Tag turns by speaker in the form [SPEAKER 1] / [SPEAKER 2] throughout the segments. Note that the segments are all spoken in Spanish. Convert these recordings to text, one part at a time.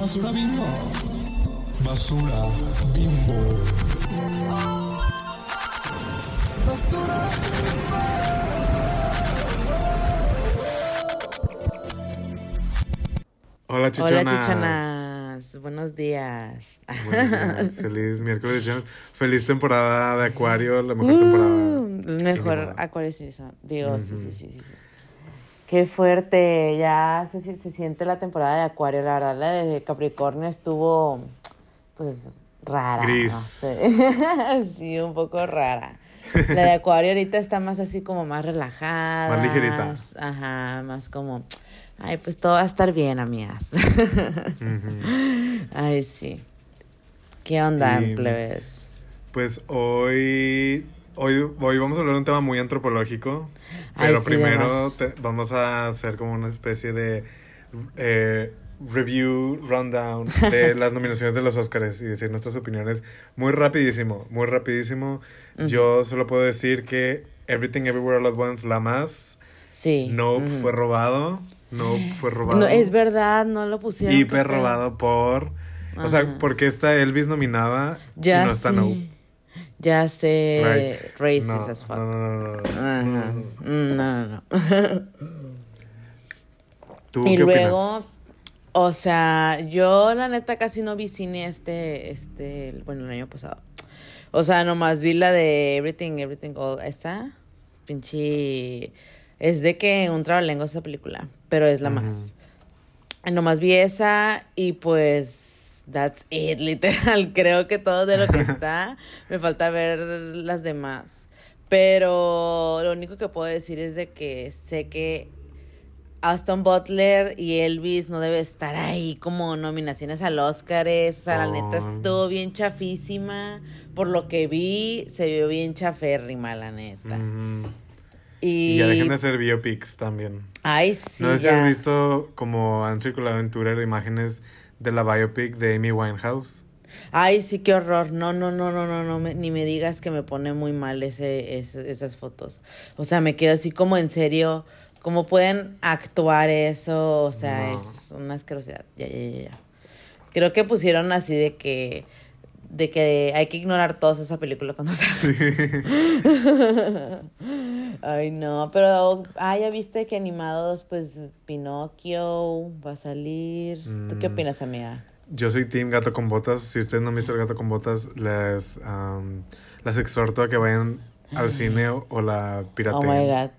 [SPEAKER 1] Basura bimbo. Basura bimbo. Basura
[SPEAKER 2] Hola, chichonas.
[SPEAKER 3] Hola, chichonas. Buenos días.
[SPEAKER 2] Buenos días. Feliz miércoles, chichonas. Feliz temporada de Acuario, la mejor temporada.
[SPEAKER 3] Uh, el mejor. Acuario Season. Digo, sí, sí, sí, sí, sí. Qué fuerte. Ya se, se siente la temporada de Acuario. La verdad, la de Capricornio estuvo, pues, rara.
[SPEAKER 2] Gris.
[SPEAKER 3] no sé. sí, un poco rara. La de Acuario ahorita está más así como más relajada.
[SPEAKER 2] Más ligerita.
[SPEAKER 3] Ajá, más como, ay, pues todo va a estar bien, amigas. Ay, sí. ¿Qué onda,
[SPEAKER 2] Y-
[SPEAKER 3] plebes?
[SPEAKER 2] Pues hoy, hoy, hoy vamos a hablar de un tema muy antropológico.
[SPEAKER 3] Ay,
[SPEAKER 2] Pero
[SPEAKER 3] sí,
[SPEAKER 2] primero te- vamos a hacer como una especie de eh, review, rundown de las nominaciones de los Oscars y decir nuestras opiniones muy rapidísimo, muy rapidísimo. Yo solo puedo decir que Everything Everywhere All at Once, la más,
[SPEAKER 3] Sí.
[SPEAKER 2] no
[SPEAKER 3] ujú.
[SPEAKER 2] fue robado, no fue robado.
[SPEAKER 3] No, es verdad, no lo pusieron.
[SPEAKER 2] hiper robado por... O sea, porque está Elvis nominada
[SPEAKER 3] Ya
[SPEAKER 2] y no está. No.
[SPEAKER 3] Ya sé.
[SPEAKER 2] Right.
[SPEAKER 3] Racist
[SPEAKER 2] No,
[SPEAKER 3] as fuck.
[SPEAKER 2] no, no, no.
[SPEAKER 3] Mm, No, no, no.
[SPEAKER 2] ¿Tú
[SPEAKER 3] y
[SPEAKER 2] qué
[SPEAKER 3] luego,
[SPEAKER 2] opinas?
[SPEAKER 3] o sea, yo la neta casi no vi cine este, este, bueno, el año pasado. O sea, nomás vi la de Everything, Everything All, esa, pinche, es de que un trabalengo esa película, pero es la más. Nomás vi esa y pues, that's it, literal. Creo que todo de lo que está, me falta ver las demás. Pero lo único que puedo decir es de que sé que Aston Butler y Elvis no debe estar ahí como nominaciones al Oscar. O sea, la neta
[SPEAKER 2] Oh.
[SPEAKER 3] estuvo bien chafísima. Por lo que vi, se vio bien chaférrima, la neta. Y,
[SPEAKER 2] Y ya dejen de hacer biopics también.
[SPEAKER 3] Ay, sí,
[SPEAKER 2] no sé si has visto como han circulado en Twitter imágenes de la biopic de Amy Winehouse.
[SPEAKER 3] Ay, sí, qué horror. No, no, no, no, no, no, me- ni me digas que me pone muy mal ese, ese- esas fotos. O sea, me quedo así como en serio. ¿Cómo pueden actuar eso? O sea,
[SPEAKER 2] No.
[SPEAKER 3] es una asquerosidad. Ya, ya, ya, ya. Creo que pusieron así de que de que hay que ignorar todos esa película cuando sale. Ay, no, pero ah, ya viste que animados, pues Pinocchio va a salir. ¿Tú qué
[SPEAKER 2] Mm.
[SPEAKER 3] opinas, amiga?
[SPEAKER 2] Yo soy Team Gato con Botas. Si ustedes no han visto el Gato con Botas, les, am, las exhorto a que vayan al cine o, la
[SPEAKER 3] Oh
[SPEAKER 2] pirateen.
[SPEAKER 3] my god.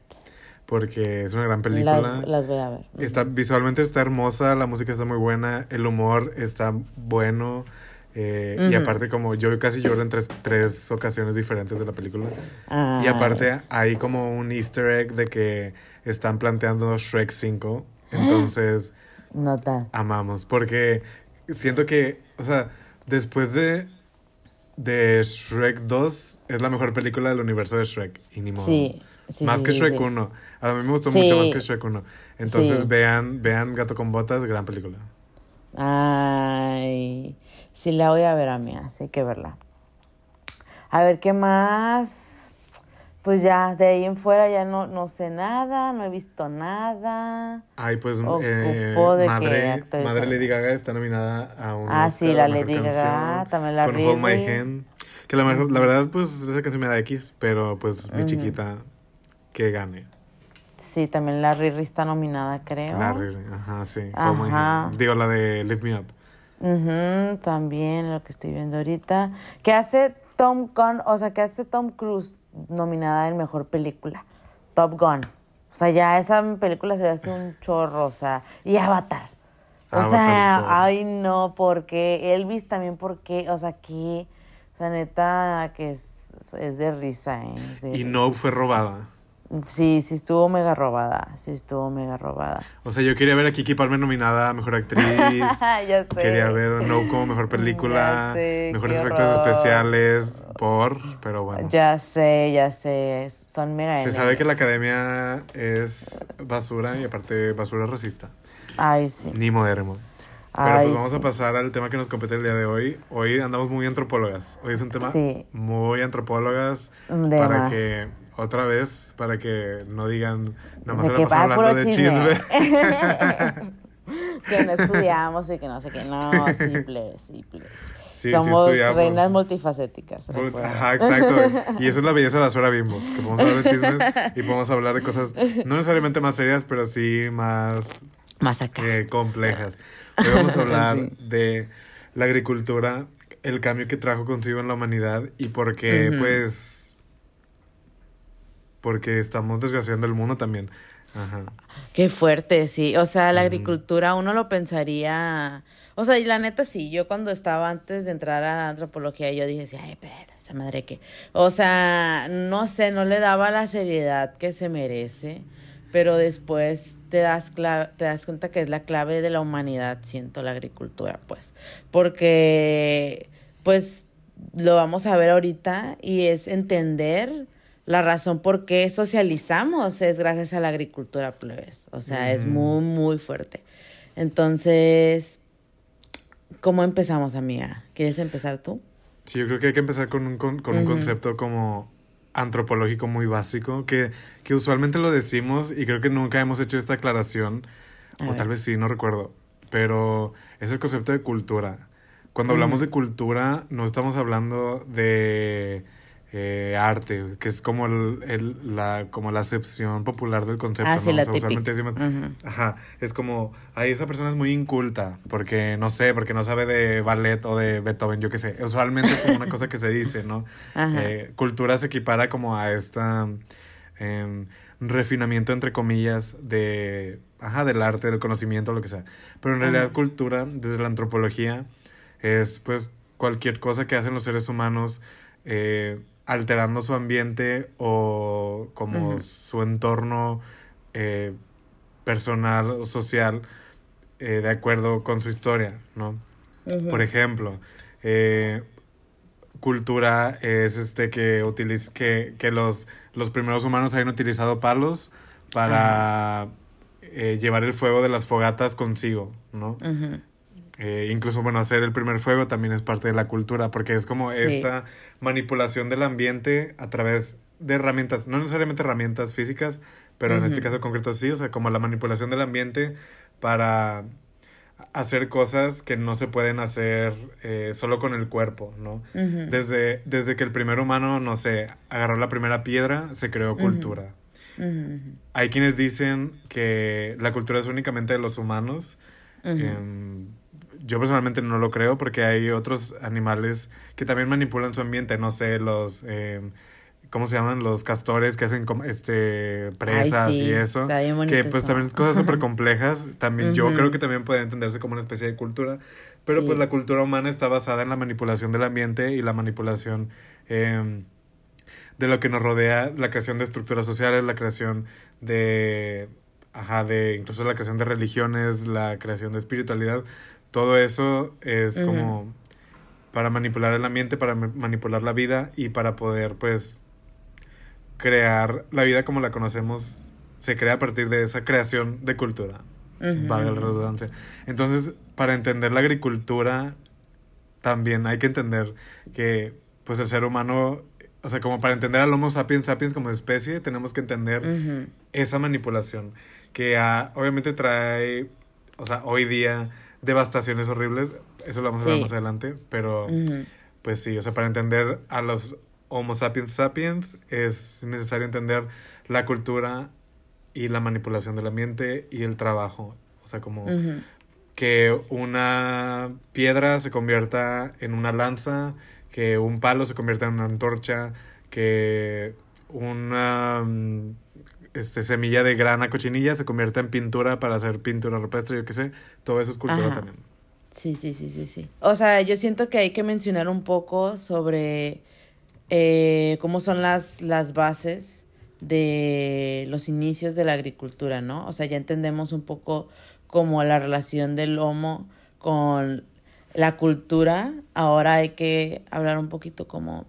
[SPEAKER 2] Porque es una gran película.
[SPEAKER 3] Las, las voy a ver.
[SPEAKER 2] Está, visualmente está hermosa, la música está muy buena, el humor está bueno. Eh, Y aparte, como yo casi lloro en tres, tres ocasiones diferentes de la película.
[SPEAKER 3] Ay.
[SPEAKER 2] Y aparte, hay como un easter egg de que están planteando Shrek 5. Entonces,
[SPEAKER 3] Nota.
[SPEAKER 2] amamos. Porque siento que, o sea, después de, de Shrek 2, es la mejor película del universo de Shrek. Y ni modo.
[SPEAKER 3] Sí, sí,
[SPEAKER 2] más
[SPEAKER 3] sí,
[SPEAKER 2] que Shrek
[SPEAKER 3] sí.
[SPEAKER 2] 1. A mí me gustó mucho más que Shrek 1. Entonces, vean, vean Gato con Botas, gran película.
[SPEAKER 3] Ay, sí la voy a ver, amiga, sí hay que verla. A ver, ¿qué más? Pues ya, de ahí en fuera ya no, no sé nada, no he visto nada.
[SPEAKER 2] Ay, pues eh,
[SPEAKER 3] de que
[SPEAKER 2] madre,
[SPEAKER 3] actriz
[SPEAKER 2] madre. Lady Gaga está nominada a un
[SPEAKER 3] Ah,
[SPEAKER 2] Oscar
[SPEAKER 3] sí, la
[SPEAKER 2] a
[SPEAKER 3] Lady Gaga, también la
[SPEAKER 2] con Hold My. Hand. Que la, mejor- la verdad, pues esa canción me da X, pero pues mi chiquita que gane.
[SPEAKER 3] Sí, también la Riri está nominada, creo.
[SPEAKER 2] La Riri, ajá, sí.
[SPEAKER 3] Ajá.
[SPEAKER 2] Digo, la de Lift Me Up.
[SPEAKER 3] Ujú, también lo que estoy viendo ahorita. ¿Qué hace Tom Gunn? O sea, ¿qué hace Tom Cruise nominada en mejor película? Top Gun. O sea, ya esa película se le hace un chorro, o sea, y Avatar. O
[SPEAKER 2] Avatar
[SPEAKER 3] sea, ay no, porque Elvis también, porque, o sea, que, o sea, neta, que es, es de risa, ¿eh? Es de
[SPEAKER 2] Y
[SPEAKER 3] risa.
[SPEAKER 2] No fue robada.
[SPEAKER 3] Sí, sí estuvo mega robada, sí estuvo mega robada.
[SPEAKER 2] O sea, yo quería ver a Kiki Palmer nominada a Mejor Actriz.
[SPEAKER 3] ya sé.
[SPEAKER 2] Quería ver No como Mejor Película.
[SPEAKER 3] Ya sé,
[SPEAKER 2] mejores efectos especiales. Por, pero bueno.
[SPEAKER 3] Ya sé, ya sé, son mega
[SPEAKER 2] Se
[SPEAKER 3] N.
[SPEAKER 2] sabe que la academia es basura y aparte basura racista.
[SPEAKER 3] Ay, sí.
[SPEAKER 2] Ni moderno. Pero
[SPEAKER 3] Ay,
[SPEAKER 2] pues vamos
[SPEAKER 3] sí.
[SPEAKER 2] a pasar al tema que nos compete el día de hoy. Hoy andamos muy antropólogas. Hoy es un tema
[SPEAKER 3] Sí.
[SPEAKER 2] muy antropólogas.
[SPEAKER 3] De
[SPEAKER 2] para
[SPEAKER 3] más.
[SPEAKER 2] que, otra vez, para que no digan, nomás
[SPEAKER 3] De
[SPEAKER 2] se
[SPEAKER 3] que
[SPEAKER 2] la
[SPEAKER 3] va
[SPEAKER 2] hablando de
[SPEAKER 3] chisme.
[SPEAKER 2] chisme.
[SPEAKER 3] que no estudiamos y que no sé qué. No, simples, simples.
[SPEAKER 2] Sí,
[SPEAKER 3] Somos reinas multifacéticas.
[SPEAKER 2] Ajá, exacto. Y eso es la belleza de Basura Bimbo, que podemos hablar de chismes y podemos hablar de cosas no necesariamente más serias, pero sí más
[SPEAKER 3] Más acá.
[SPEAKER 2] eh, complejas. Hoy vamos a hablar
[SPEAKER 3] Sí.
[SPEAKER 2] de la agricultura, el cambio que trajo consigo en la humanidad y por qué, pues, porque estamos desgraciando el mundo también. Ajá.
[SPEAKER 3] Qué fuerte, sí. O sea, la agricultura uno lo pensaría. O sea, y la neta sí, yo cuando estaba antes de entrar a antropología, yo dije, ay, pero esa madre que. O sea, no sé, no le daba la seriedad que se merece, pero después te das, te das cuenta que es la clave de la humanidad, siento, la agricultura, pues. Porque, pues, lo vamos a ver ahorita y es entender la razón por qué socializamos es gracias a la agricultura, plebes. O sea, es muy, muy fuerte. Entonces, ¿cómo empezamos, amiga? ¿Quieres empezar tú?
[SPEAKER 2] Sí, yo creo que hay que empezar con un, con, con un concepto como antropológico muy básico, que, que usualmente lo decimos y creo que nunca hemos hecho esta aclaración,
[SPEAKER 3] A
[SPEAKER 2] o
[SPEAKER 3] ver.
[SPEAKER 2] tal vez sí, no recuerdo, pero es el concepto de cultura. Cuando hablamos de cultura, no estamos hablando de eh, arte, que es como, el, el- la, como la acepción popular del concepto.
[SPEAKER 3] Ah, sí,
[SPEAKER 2] ¿no?
[SPEAKER 3] la
[SPEAKER 2] O sea, usualmente decimos,
[SPEAKER 3] Ujú.
[SPEAKER 2] Ajá, es como, ay, esa persona es muy inculta, porque no sé, porque no sabe de ballet o de Beethoven, yo qué sé. Usualmente es como una cosa que se dice, ¿no? Eh, cultura se equipara como a esta em, refinamiento, entre comillas, de, ajá, del arte, del conocimiento, lo que sea. Pero en realidad
[SPEAKER 3] Ajá.
[SPEAKER 2] cultura, desde la antropología, es pues cualquier cosa que hacen los seres humanos eh, alterando su ambiente o como su entorno eh, personal o social eh, de acuerdo con su historia, ¿no? Por ejemplo, eh, cultura es este que utiliz que, que los, los primeros humanos hayan utilizado palos para eh, llevar el fuego de las fogatas consigo, ¿no? Eh, incluso, bueno, hacer el primer fuego también es parte de la cultura, porque es como
[SPEAKER 3] Sí.
[SPEAKER 2] esta manipulación del ambiente a través de herramientas, no necesariamente herramientas físicas, pero en este caso concreto sí, o sea, como la manipulación del ambiente para hacer cosas que no se pueden hacer eh, solo con el cuerpo, ¿no? Desde, desde que el primer humano, no sé, agarró la primera piedra, se creó cultura. Hay quienes dicen que la cultura es únicamente de los humanos. Yo personalmente no lo creo porque hay otros animales que también manipulan su ambiente. No sé, los... em, ¿Cómo se llaman? Los castores que hacen este, presas
[SPEAKER 3] sí,
[SPEAKER 2] y eso.
[SPEAKER 3] está bien
[SPEAKER 2] que pues
[SPEAKER 3] eso.
[SPEAKER 2] también cosas súper complejas. También yo creo que también puede entenderse como una especie de cultura. Pero
[SPEAKER 3] Sí.
[SPEAKER 2] pues la cultura humana está basada en la manipulación del ambiente y la manipulación... em, de lo que nos rodea, la creación de estructuras sociales, la creación de, ajá, de incluso la creación de religiones, la creación de espiritualidad, todo eso es como para manipular el ambiente, para ma- manipular la vida y para poder, pues, crear la vida como la conocemos, se crea a partir de esa creación de cultura,
[SPEAKER 3] Ujú.
[SPEAKER 2] valga la redundancia. Entonces, para entender la agricultura, también hay que entender que, pues, el ser humano, o sea, como para entender al Homo sapiens sapiens como especie, tenemos que entender esa manipulación que ah, obviamente trae, o sea, hoy día devastaciones horribles, eso lo vamos a
[SPEAKER 3] Sí.
[SPEAKER 2] más adelante, pero pues sí, o sea, para entender a los Homo sapiens sapiens es necesario entender la cultura y la manipulación del ambiente y el trabajo, o sea, como que una piedra se convierta en una lanza, que un palo se convierta en una antorcha, que una mm, este, semilla de grana cochinilla se convierta en pintura para hacer pintura rupestre, yo qué sé, todo eso es cultura
[SPEAKER 3] Ajá.
[SPEAKER 2] también.
[SPEAKER 3] Sí, sí, sí, sí, sí. O sea, yo siento que hay que mencionar un poco sobre eh, cómo son las, las bases de los inicios de la agricultura, ¿no? O sea, ya entendemos un poco como la relación del homo con la cultura. Ahora hay que hablar un poquito como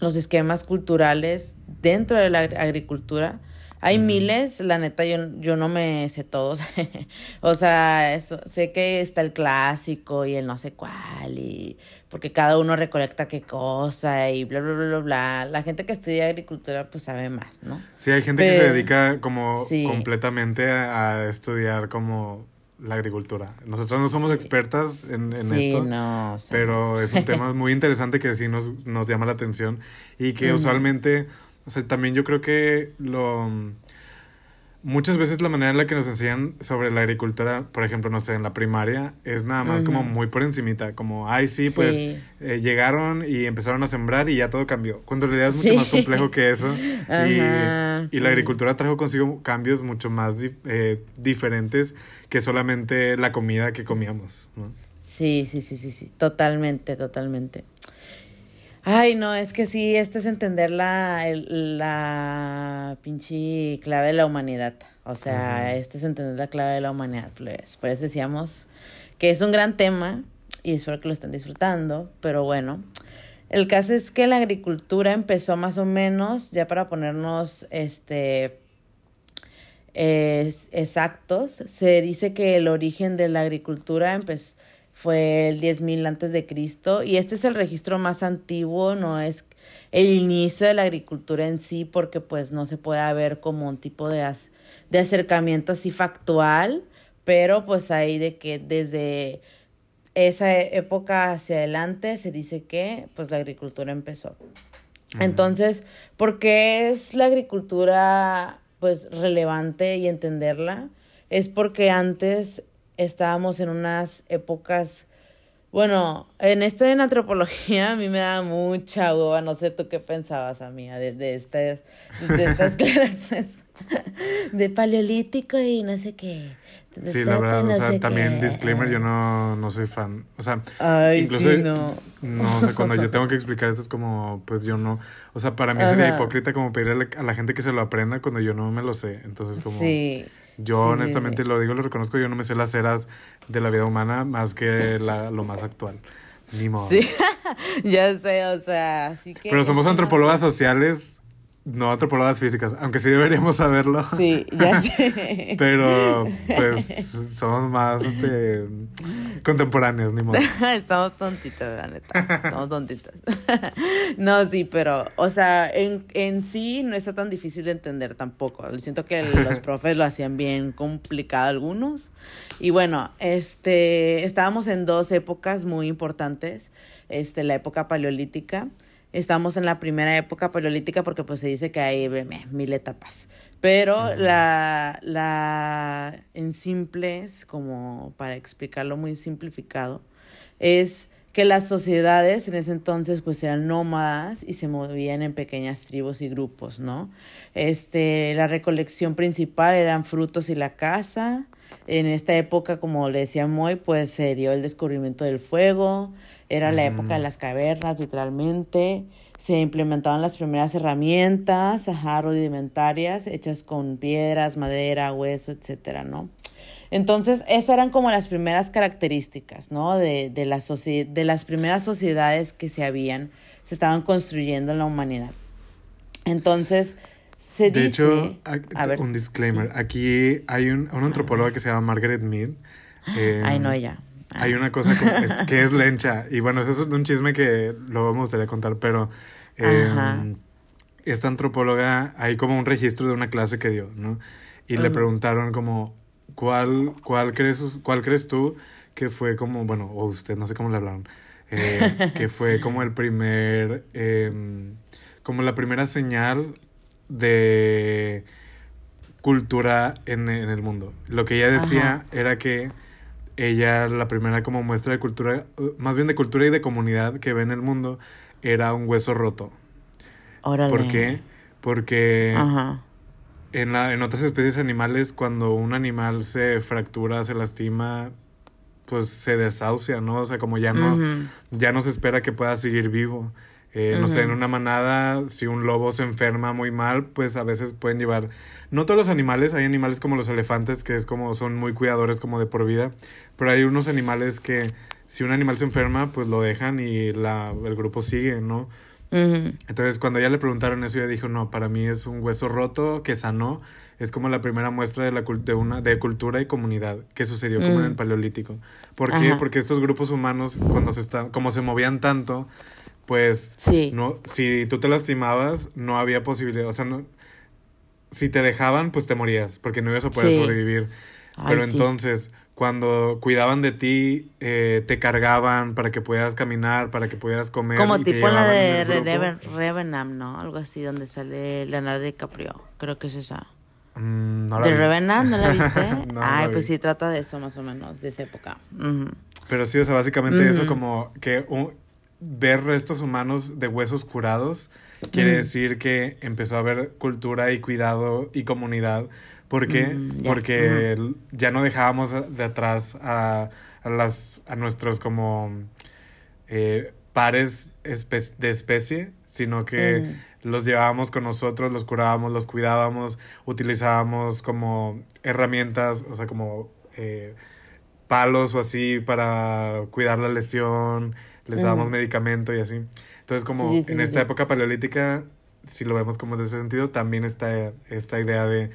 [SPEAKER 3] los esquemas culturales dentro de la agri- agricultura. Hay miles, la neta, yo, yo no me sé todos. o sea, eso, sé que está el clásico y el no sé cuál, y porque cada uno recolecta qué cosa y bla, bla, bla, bla, bla. La gente que estudia agricultura pues sabe más, ¿no?
[SPEAKER 2] Sí, hay gente que se dedica como
[SPEAKER 3] Sí.
[SPEAKER 2] completamente a, a estudiar como la agricultura. Nosotros no somos
[SPEAKER 3] Sí.
[SPEAKER 2] expertas en, en
[SPEAKER 3] sí,
[SPEAKER 2] esto,
[SPEAKER 3] no. o sea,
[SPEAKER 2] pero es un tema muy interesante que sí nos, nos llama la atención y que usualmente, o sea, también yo creo que lo... Muchas veces la manera en la que nos enseñan sobre la agricultura, por ejemplo, no sé, en la primaria, es nada más como muy por encimita, como, ay, sí, pues eh, llegaron y empezaron a sembrar y ya todo cambió. Cuando en realidad es mucho
[SPEAKER 3] Sí.
[SPEAKER 2] más complejo que eso. Y, y la agricultura trajo consigo cambios mucho más eh, diferentes que solamente la comida que comíamos. ¿no?
[SPEAKER 3] Sí, sí, sí, sí, sí, totalmente, totalmente. Ay, no, es que sí, este es entender la, el- la pinche clave de la humanidad. O sea, este es entender la clave de la humanidad. Pues, por eso decíamos que es un gran tema y espero que lo estén disfrutando, pero bueno. El caso es que la agricultura empezó más o menos, ya para ponernos este es- exactos, se dice que el origen de la agricultura empezó fue el 10.000 antes de Cristo y este es el registro más antiguo, no es el inicio de la agricultura en sí porque pues no se puede ver como un tipo de, as- de acercamiento así factual, pero pues ahí de que desde esa época hacia adelante se dice que pues la agricultura empezó. Entonces, ¿por qué es la agricultura pues relevante y entenderla? Es porque antes estábamos en unas épocas, bueno, en esto en antropología a mí me da mucha hueva, no sé tú qué pensabas, amiga, de, de, estas, de estas clases de paleolítico y no sé qué.
[SPEAKER 2] Sí, la verdad, o sea, también
[SPEAKER 3] qué.
[SPEAKER 2] disclaimer, yo no, no soy fan. O sea,
[SPEAKER 3] Ay,
[SPEAKER 2] incluso,
[SPEAKER 3] sí, no.
[SPEAKER 2] no, o sea, cuando yo tengo que explicar esto es como, pues yo no, o sea, para mí sería hipócrita como pedirle a la gente que se lo aprenda cuando yo no me lo sé. Entonces, como,
[SPEAKER 3] Sí.
[SPEAKER 2] Yo
[SPEAKER 3] Sí,
[SPEAKER 2] honestamente lo digo, lo reconozco, yo no me sé las eras de la vida humana más que la, lo más actual. Ni modo.
[SPEAKER 3] Sí, ya sé, o sea, así que...
[SPEAKER 2] Pero somos antropólogas sociales, no antropólogas físicas, aunque sí deberíamos saberlo.
[SPEAKER 3] Sí, ya sé.
[SPEAKER 2] Pero, pues, somos más este, contemporáneos, ni modo.
[SPEAKER 3] Estamos tontitas, la neta. Estamos tontitas. no, sí, pero, o sea, en, en sí no está tan difícil de entender tampoco. Siento que los profes lo hacían bien complicado algunos. Y bueno, este, estábamos en dos épocas muy importantes. Este, la época paleolítica. Estamos en la primera época paleolítica porque pues se dice que hay eh, mil etapas. Pero la, la, en simples, como para explicarlo muy simplificado, es que las sociedades en ese entonces pues eran nómadas y se movían en pequeñas tribus y grupos, ¿no? Este, la recolección principal eran frutos y la caza. En esta época, como le decía Moy, pues se dio el descubrimiento del fuego, era la época de las cavernas, literalmente. Se implementaban las primeras herramientas, ajá, rudimentarias, hechas con piedras, madera, hueso, etcétera, ¿no? Entonces, esas eran como las primeras características, ¿no? De, de, la de las primeras sociedades que se habían, se estaban construyendo en la humanidad. Entonces, se
[SPEAKER 2] De
[SPEAKER 3] dice...
[SPEAKER 2] hecho,
[SPEAKER 3] a ver,
[SPEAKER 2] un disclaimer. Aquí hay un, una antropóloga que se llama Margaret Mead. eh,
[SPEAKER 3] ay, no, ella.
[SPEAKER 2] Hay una cosa que es, que es lencha. Y bueno, eso es un chisme que luego me gustaría contar, pero eh, esta antropóloga, hay como un registro de una clase que dio, ¿no? Y le preguntaron como, ¿cuál, cuál, crees, ¿cuál crees tú que fue como, bueno, o usted, no sé cómo le hablaron, eh, que fue como el primer, em, como la primera señal de cultura en, en el mundo. Lo que ella decía
[SPEAKER 3] Ajá.
[SPEAKER 2] era que ella, la primera como muestra de cultura, uh, más bien de cultura y de comunidad que ve en el mundo, era un hueso roto.
[SPEAKER 3] Órale.
[SPEAKER 2] ¿Por qué? Porque
[SPEAKER 3] Ajá.
[SPEAKER 2] en, la, en otras especies animales, cuando un animal se fractura, se lastima, pues se desahucia, ¿no? O sea, como ya no, ya no se espera que pueda seguir vivo. Eh, No sé, en una manada, si un lobo se enferma muy mal, pues a veces pueden llevar... No todos los animales, hay animales como los elefantes que es como son muy cuidadores como de por vida, pero hay unos animales que si un animal se enferma, pues lo dejan y la, el grupo sigue, ¿no? Entonces, cuando ella le preguntaron eso, ella dijo, no, para mí es un hueso roto que sanó. Es como la primera muestra de, la, de, una, de cultura y comunidad que sucedió como en el
[SPEAKER 3] Mm.
[SPEAKER 2] Paleolítico. ¿Por qué? Porque estos grupos humanos, cuando se están, como se movían tanto, pues,
[SPEAKER 3] Sí.
[SPEAKER 2] no, si tú te lastimabas, no había posibilidad. O sea, no, si te dejaban, pues te morías, porque no ibas a poder
[SPEAKER 3] Sí.
[SPEAKER 2] sobrevivir.
[SPEAKER 3] Ay,
[SPEAKER 2] Pero
[SPEAKER 3] sí.
[SPEAKER 2] entonces, cuando cuidaban de ti, eh, te cargaban para que pudieras caminar, para que pudieras comer.
[SPEAKER 3] Como
[SPEAKER 2] y te
[SPEAKER 3] tipo la de. Reven- Revenant, ¿no? Algo así, donde sale Leonardo DiCaprio. Creo que es esa.
[SPEAKER 2] Mm, no la
[SPEAKER 3] ¿De
[SPEAKER 2] vi.
[SPEAKER 3] Revenant? ¿No la viste?
[SPEAKER 2] No,
[SPEAKER 3] Ay,
[SPEAKER 2] la
[SPEAKER 3] pues
[SPEAKER 2] vi.
[SPEAKER 3] sí, trata de eso más o menos, de esa época.
[SPEAKER 2] Pero sí, o sea, básicamente eso como que un- ver restos humanos de huesos curados quiere
[SPEAKER 3] Mm.
[SPEAKER 2] decir que empezó a haber cultura y cuidado y comunidad. ¿Por qué?
[SPEAKER 3] Mm.
[SPEAKER 2] Porque ya no dejábamos de atrás a, a las, a nuestros como eh, pares espe- de especie, sino que los llevábamos con nosotros, los curábamos, los cuidábamos, utilizábamos como herramientas, o sea, como eh, palos o así para cuidar la lesión, les dábamos medicamento y así. Entonces, como
[SPEAKER 3] Sí, sí,
[SPEAKER 2] en
[SPEAKER 3] sí,
[SPEAKER 2] esta época paleolítica, si lo vemos como de ese sentido, también está esta idea de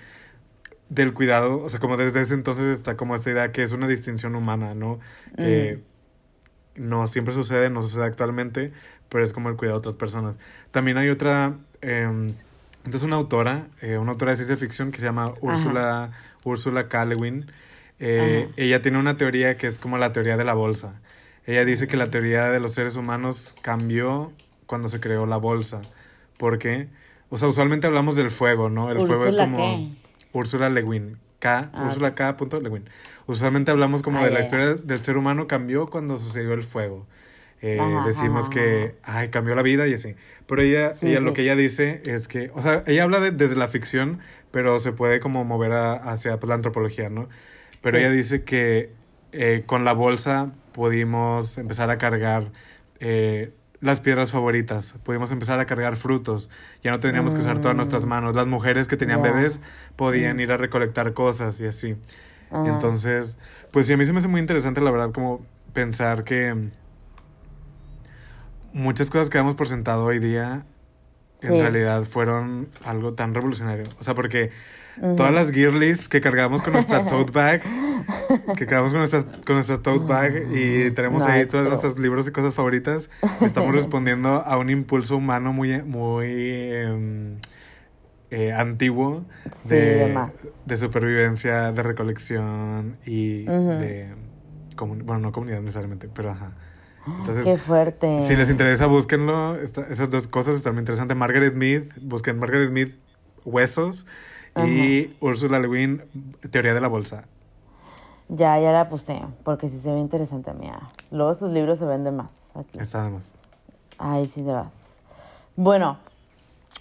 [SPEAKER 2] del cuidado, o sea, como desde ese entonces está como esta idea que es una distinción humana, ¿no? Que no siempre sucede, no sucede actualmente, pero es como el cuidado de otras personas. También hay otra, eh, esta es una autora, eh, una autora de ciencia ficción que se llama Úrsula, Úrsula Guin. Eh, ella tiene una teoría que es como la teoría de la bolsa. Ella dice que la teoría de los seres humanos cambió cuando se creó la bolsa. ¿Por qué? O sea, usualmente hablamos del fuego, ¿no? El fuego es
[SPEAKER 3] ¿Úrsula
[SPEAKER 2] como... Úrsula Le Guin. K,
[SPEAKER 3] Ah,
[SPEAKER 2] Úrsula K. Le Guin. Usualmente hablamos como
[SPEAKER 3] Ah,
[SPEAKER 2] de la historia del ser humano cambió cuando sucedió el fuego. Eh,
[SPEAKER 3] Ajá,
[SPEAKER 2] decimos
[SPEAKER 3] ajá,
[SPEAKER 2] que, ay, cambió la vida y así. Pero ella,
[SPEAKER 3] Sí,
[SPEAKER 2] ella
[SPEAKER 3] sí.
[SPEAKER 2] lo que ella dice es que, o sea, ella habla de- desde la ficción, pero se puede como mover a- hacia pues, la antropología, ¿no? Pero
[SPEAKER 3] Sí.
[SPEAKER 2] ella dice que eh, con la bolsa pudimos empezar a cargar eh, las piedras favoritas, pudimos empezar a cargar frutos, ya no teníamos que usar todas nuestras manos. Las mujeres que tenían
[SPEAKER 3] Mm.
[SPEAKER 2] Bebés podían ir a recolectar cosas y así.
[SPEAKER 3] Ajá.
[SPEAKER 2] Entonces, pues sí, a mí se me hace muy interesante, la verdad, como pensar que mm, muchas cosas que damos por sentado hoy día en realidad fueron algo tan revolucionario. O sea, porque todas las girlies que cargamos con nuestra tote bag, que cargamos con nuestra, con nuestra tote bag y tenemos
[SPEAKER 3] No,
[SPEAKER 2] ahí
[SPEAKER 3] it's
[SPEAKER 2] todos nuestros libros y cosas favoritas, estamos respondiendo a un impulso humano muy, muy em, eh, antiguo
[SPEAKER 3] Sí,
[SPEAKER 2] de,
[SPEAKER 3] de
[SPEAKER 2] de supervivencia, de recolección y
[SPEAKER 3] Ujú.
[SPEAKER 2] de... comu- bueno, no comunidad necesariamente, pero ajá. Entonces,
[SPEAKER 3] Qué fuerte.
[SPEAKER 2] si les interesa, búsquenlo. Esta- esas dos cosas están muy interesantes. Margaret Mead, busquen Margaret Mead, Huesos. Y Ursula Le Guin, Teoría de la Bolsa.
[SPEAKER 3] Ya, ya la puse, porque sí se ve interesante, mía. Luego sus libros se venden más aquí.
[SPEAKER 2] Está de más.
[SPEAKER 3] Ahí sí te vas. Bueno,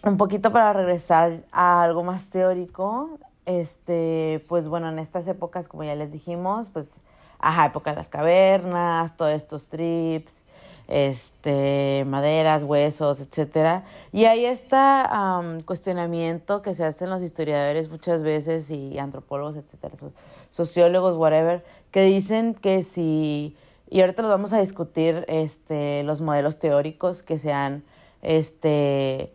[SPEAKER 3] un poquito para regresar a algo más teórico. Este, pues bueno, en estas épocas, como ya les dijimos, pues, ajá, época de las cavernas, todos estos trips, este, maderas, huesos, etcétera. Y hay este am, cuestionamiento que se hacen los historiadores muchas veces y antropólogos, so- sociólogos, whatever, que dicen que si, y ahorita los vamos a discutir, este, los modelos teóricos que se han, este,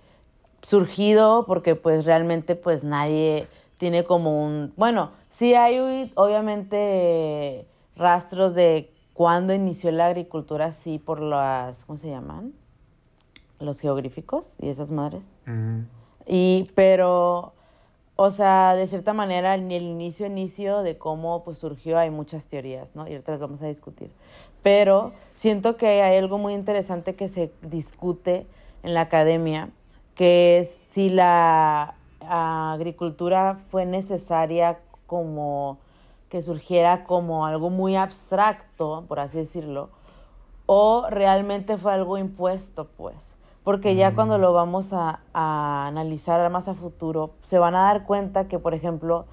[SPEAKER 3] surgido porque pues realmente pues nadie tiene como un bueno sí hay obviamente rastros de cuándo inició la agricultura sí por las cómo se llaman los geográficos y esas madres. Y pero o sea de cierta manera ni el inicio inicio de cómo pues surgió hay muchas teorías no y ahorita las vamos a discutir. Pero siento que hay algo muy interesante que se discute en la academia que es si la agricultura fue necesaria como que surgiera como algo muy abstracto, por así decirlo, o realmente fue algo impuesto, pues. Porque ya cuando lo vamos a, a analizar más a futuro, se van a dar cuenta que, por ejemplo,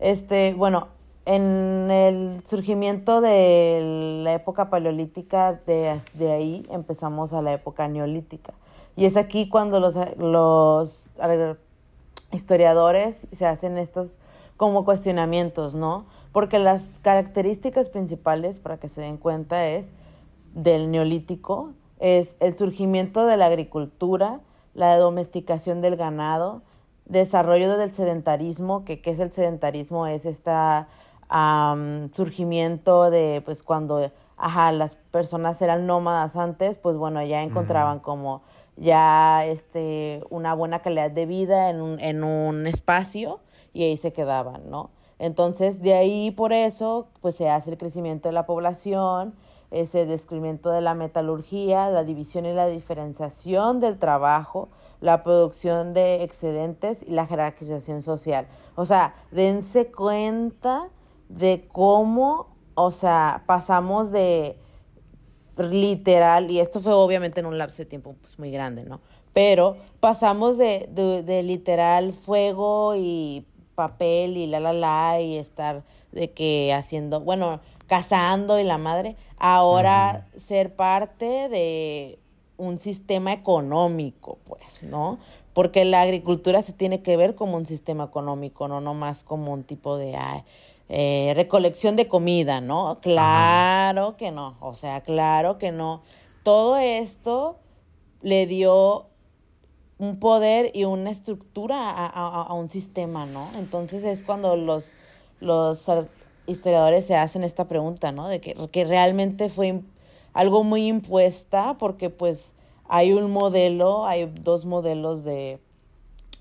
[SPEAKER 3] este, bueno, en el surgimiento de la época paleolítica, de, de ahí empezamos a la época neolítica. Y es aquí cuando los, los historiadores se hacen estos como cuestionamientos, ¿no? Porque las características principales, para que se den cuenta, es del neolítico, es el surgimiento de la agricultura, la domesticación del ganado, desarrollo del sedentarismo, que qué es el sedentarismo, es este surgimiento de, pues cuando, ajá, las personas eran nómadas antes, pues bueno, ya encontraban como ya este, una buena calidad de vida en un, en un espacio y ahí se quedaban, ¿no? Entonces, de ahí por eso, pues se hace el crecimiento de la población, ese descubrimiento de la metalurgia, la división y la diferenciación del trabajo, la producción de excedentes y la jerarquización social. O sea, dense cuenta de cómo, o sea, pasamos de literal, y esto fue obviamente en un lapso de tiempo pues, muy grande, ¿no? Pero pasamos de, de, de literal fuego y papel y la la la y estar de que haciendo, bueno, cazando y la madre, ahora ser parte de un sistema económico, pues, ¿no? Porque la agricultura se tiene que ver como un sistema económico, no nomás como un tipo de eh, recolección de comida, ¿no? Claro que no, o sea, claro que no. Todo esto le dio un poder y una estructura a, a, a un sistema, ¿no? Entonces es cuando los, los historiadores se hacen esta pregunta, ¿no? De que, que realmente fue algo muy impuesta porque pues hay un modelo, hay dos modelos de,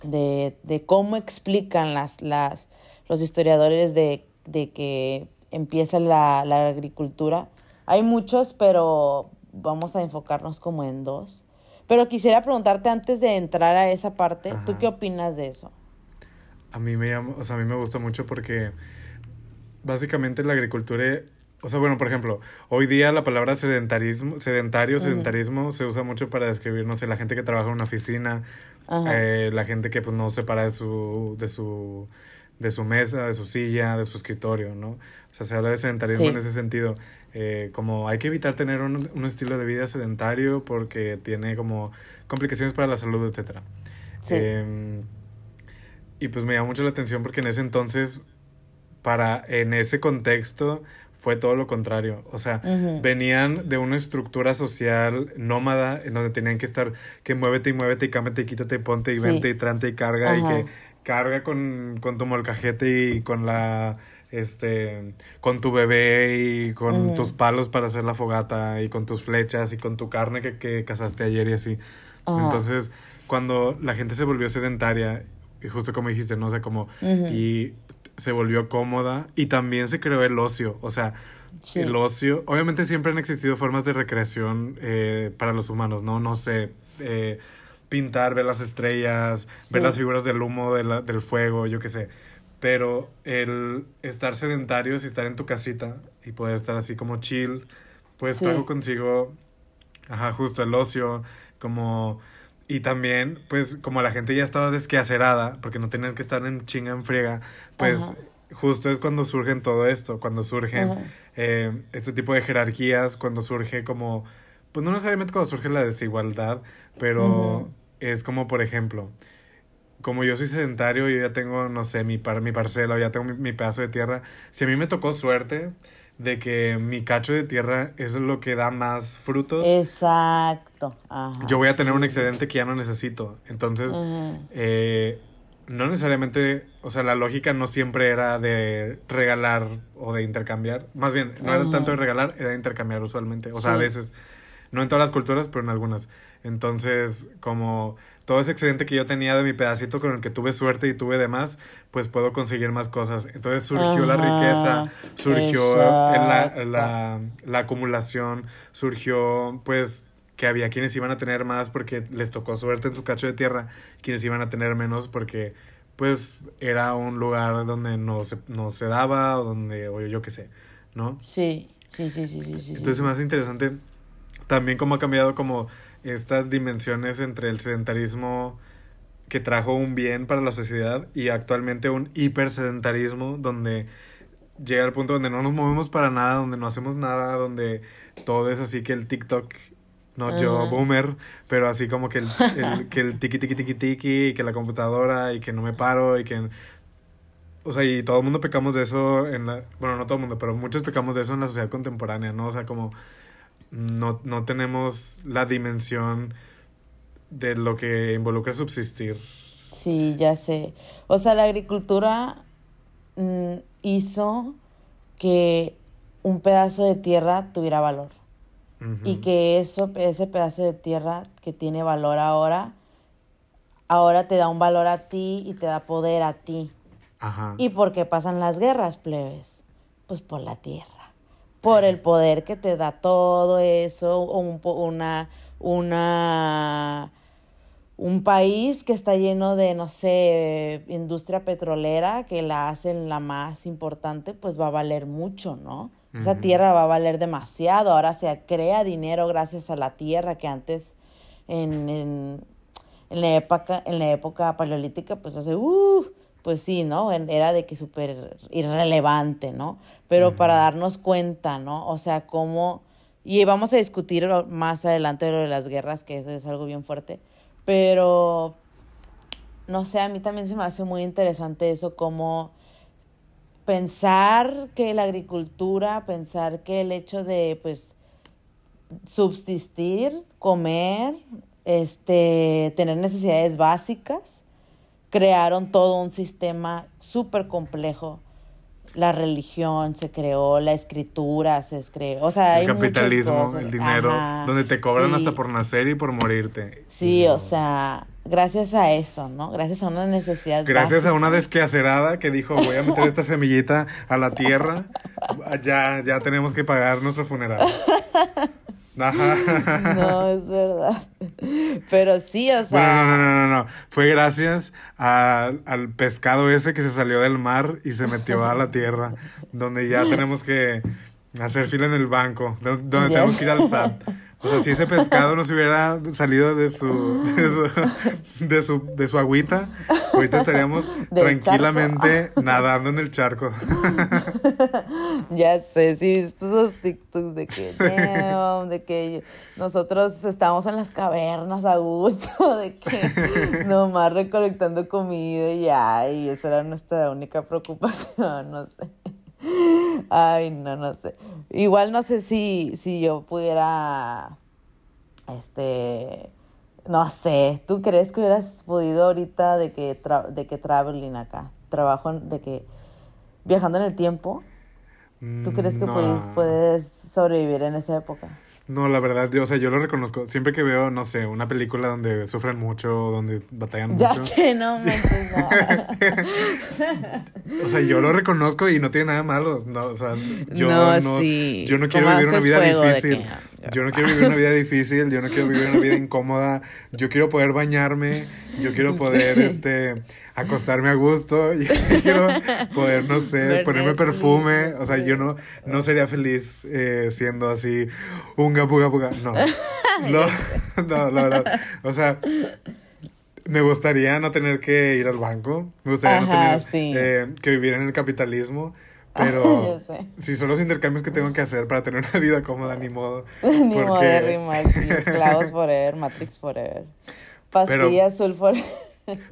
[SPEAKER 3] de, de cómo explican las, las, los historiadores de, de que empieza la, la agricultura. Hay muchos, pero vamos a enfocarnos como en dos. Pero quisiera preguntarte antes de entrar a esa parte, ¿tú
[SPEAKER 2] Ajá.
[SPEAKER 3] qué opinas de eso?
[SPEAKER 2] A mí me llama, o sea, a mí me gusta mucho porque básicamente la agricultura, o sea, bueno, por ejemplo, hoy día la palabra sedentarismo, sedentario, sedentarismo se usa mucho para describir, no sé, la gente que trabaja en una oficina, eh, la gente que pues no se para de su, de su, de su mesa, de su silla, de su escritorio, ¿no? Sea, se habla de sedentarismo
[SPEAKER 3] Sí.
[SPEAKER 2] en ese sentido. eh, como hay que evitar tener un, un estilo de vida sedentario porque tiene como complicaciones para la salud, etcétera.
[SPEAKER 3] Sí.
[SPEAKER 2] Em, y pues me llama mucho la atención porque en ese entonces, para, en ese contexto, fue todo lo contrario. O sea, venían de una estructura social nómada en donde tenían que estar que muévete y muévete y cámbiate y quítate y ponte y
[SPEAKER 3] Sí.
[SPEAKER 2] vente y trante y carga y que carga con, con tu molcajete y con la este con tu bebé y con tus palos para hacer la fogata y con tus flechas y con tu carne que, que cazaste ayer y así. Entonces, cuando la gente se volvió sedentaria, y justo como dijiste, no sé, como,
[SPEAKER 3] Ujú.
[SPEAKER 2] y se volvió cómoda, y también se creó el ocio, o sea,
[SPEAKER 3] Sí.
[SPEAKER 2] el ocio, obviamente siempre han existido formas de recreación eh, para los humanos, ¿no? No sé, eh, pintar, ver las estrellas, ver
[SPEAKER 3] Sí.
[SPEAKER 2] las figuras del humo, de la- del fuego, yo qué sé. Pero el estar sedentarios y estar en tu casita y poder estar así como chill, pues
[SPEAKER 3] Sí.
[SPEAKER 2] trajo consigo, ajá, justo el ocio, como... Y también, pues, como la gente ya estaba desqueacerada, porque no tenían que estar en chinga en friega, pues,
[SPEAKER 3] Ajá.
[SPEAKER 2] justo es cuando surgen todo esto, cuando surgen eh, este tipo de jerarquías, cuando surge como, pues no necesariamente cuando surge la desigualdad, pero es como, por ejemplo, como yo soy sedentario, yo ya tengo, no sé, mi, par, mi parcela, o ya tengo mi, mi pedazo de tierra, si a mí me tocó suerte de que mi cacho de tierra es lo que da más frutos,
[SPEAKER 3] Exacto. Ajá.
[SPEAKER 2] yo voy a tener un excedente que ya no necesito. Entonces, eh, no necesariamente, o sea, la lógica no siempre era de regalar o de intercambiar. Más bien, no era tanto de regalar, era de intercambiar usualmente. O sea, a veces. No en todas las culturas, pero en algunas. Entonces, como todo ese excedente que yo tenía de mi pedacito con el que tuve suerte y tuve de más, pues puedo conseguir más cosas. Entonces surgió la riqueza, surgió la, la, la acumulación, surgió pues que había quienes iban a tener más porque les tocó suerte en su cacho de tierra, quienes iban a tener menos porque pues era un lugar donde no se, no se daba o donde, o yo qué sé, ¿no?
[SPEAKER 3] Sí, sí, sí, sí, sí, sí, sí.
[SPEAKER 2] Entonces me hace interesante también cómo ha cambiado como estas dimensiones entre el sedentarismo que trajo un bien para la sociedad y actualmente un hipersedentarismo donde llega al punto donde no nos movemos para nada, donde no hacemos nada, donde todo es así que el TikTok, no yo boomer, pero así como que el, el- que el tiki tiki tiki tiki, y que la computadora y que no me paro y que o sea, y todo el mundo pecamos de eso en la, bueno, no todo el mundo, pero muchos pecamos de eso en la sociedad contemporánea, ¿no? O sea, como no, no tenemos la dimensión de lo que involucra subsistir.
[SPEAKER 3] Sí, ya sé. O sea, la agricultura mm, hizo que un pedazo de tierra tuviera valor. Y que eso, ese pedazo de tierra que tiene valor ahora, ahora te da un valor a ti y te da poder a ti.
[SPEAKER 2] Ajá.
[SPEAKER 3] ¿Y por qué pasan las guerras, plebes? Pues por la tierra, por el poder que te da todo eso, un, una, una, un país que está lleno de, no sé, industria petrolera, que la hacen la más importante, pues va a valer mucho, ¿no? Esa tierra va a valer demasiado, ahora se crea dinero gracias a la tierra que antes en, en, en la época, en la época paleolítica, pues hace, uh, pues sí, ¿no? Era de que súper irrelevante, ¿no? Pero para darnos cuenta, ¿no? O sea, cómo, y vamos a discutir más adelante lo de las guerras, que eso es algo bien fuerte, pero, no sé, a mí también se me hace muy interesante eso, como pensar que la agricultura, pensar que el hecho de, pues, subsistir, comer, este, tener necesidades básicas, crearon todo un sistema súper complejo. La religión se creó, la escritura se creó, o sea, hay
[SPEAKER 2] el
[SPEAKER 3] muchas
[SPEAKER 2] capitalismo,
[SPEAKER 3] cosas.
[SPEAKER 2] el dinero,
[SPEAKER 3] Ajá,
[SPEAKER 2] donde te cobran
[SPEAKER 3] sí.
[SPEAKER 2] hasta por nacer y por morirte.
[SPEAKER 3] Sí, o sea, gracias a eso, ¿no? Gracias a una necesidad
[SPEAKER 2] Gracias a una desquacerada que dijo, voy a meter esta semillita a la tierra, ya, ya tenemos que pagar nuestro funeral. Ajá.
[SPEAKER 3] No, es verdad. Pero sí, o sea.
[SPEAKER 2] Bueno, no, no, no, no. Fue gracias a- al pescado ese que se salió del mar y se metió a la tierra, donde ya tenemos que hacer fila en el banco, do- donde tenemos que ir al SAT. O sea, si ese pescado nos hubiera salido de su, de su, de su, de su agüita, ahorita estaríamos tranquilamente nadando en el charco.
[SPEAKER 3] Ya sé, sí, viste esos TikToks de que, damn, de que nosotros estábamos en las cavernas a gusto, de que nomás recolectando comida y ya, y esa era nuestra única preocupación, no sé. Ay, no, no sé. Igual no sé si, si yo pudiera, este, no sé, ¿tú crees que hubieras podido ahorita de que, tra- de que traveling acá, trabajo, de que viajando en el tiempo? ¿Tú crees que
[SPEAKER 2] No.
[SPEAKER 3] puedes, puedes sobrevivir en esa época?
[SPEAKER 2] No, la verdad, yo, o sea, yo lo reconozco. Siempre que veo, no sé, una película donde sufren mucho, donde batallan
[SPEAKER 3] Ya
[SPEAKER 2] mucho.
[SPEAKER 3] sé, no no.
[SPEAKER 2] O sea, yo lo reconozco y no tiene nada malo. No, o sea, yo
[SPEAKER 3] No,
[SPEAKER 2] no,
[SPEAKER 3] sí.
[SPEAKER 2] yo no quiero
[SPEAKER 3] ¿Cómo
[SPEAKER 2] vivir una vida difícil.
[SPEAKER 3] que-
[SPEAKER 2] Yo no quiero vivir una vida difícil, yo no quiero vivir una vida incómoda. Yo quiero poder bañarme, yo quiero poder
[SPEAKER 3] Sí.
[SPEAKER 2] este acostarme a gusto, yo quiero poder, no sé, ponerme perfume. O sea, yo no, no sería feliz eh, siendo así, unga, puga, puga. No. No, no, la verdad. O sea, me gustaría no tener que ir al banco. Me gustaría no tener
[SPEAKER 3] sí.
[SPEAKER 2] eh, que vivir en el capitalismo. Pero si son los intercambios que tengo que hacer para tener una vida cómoda, ni modo.
[SPEAKER 3] Ni
[SPEAKER 2] Porque-
[SPEAKER 3] sí, esclavos forever, Matrix forever. Pastilla azul forever.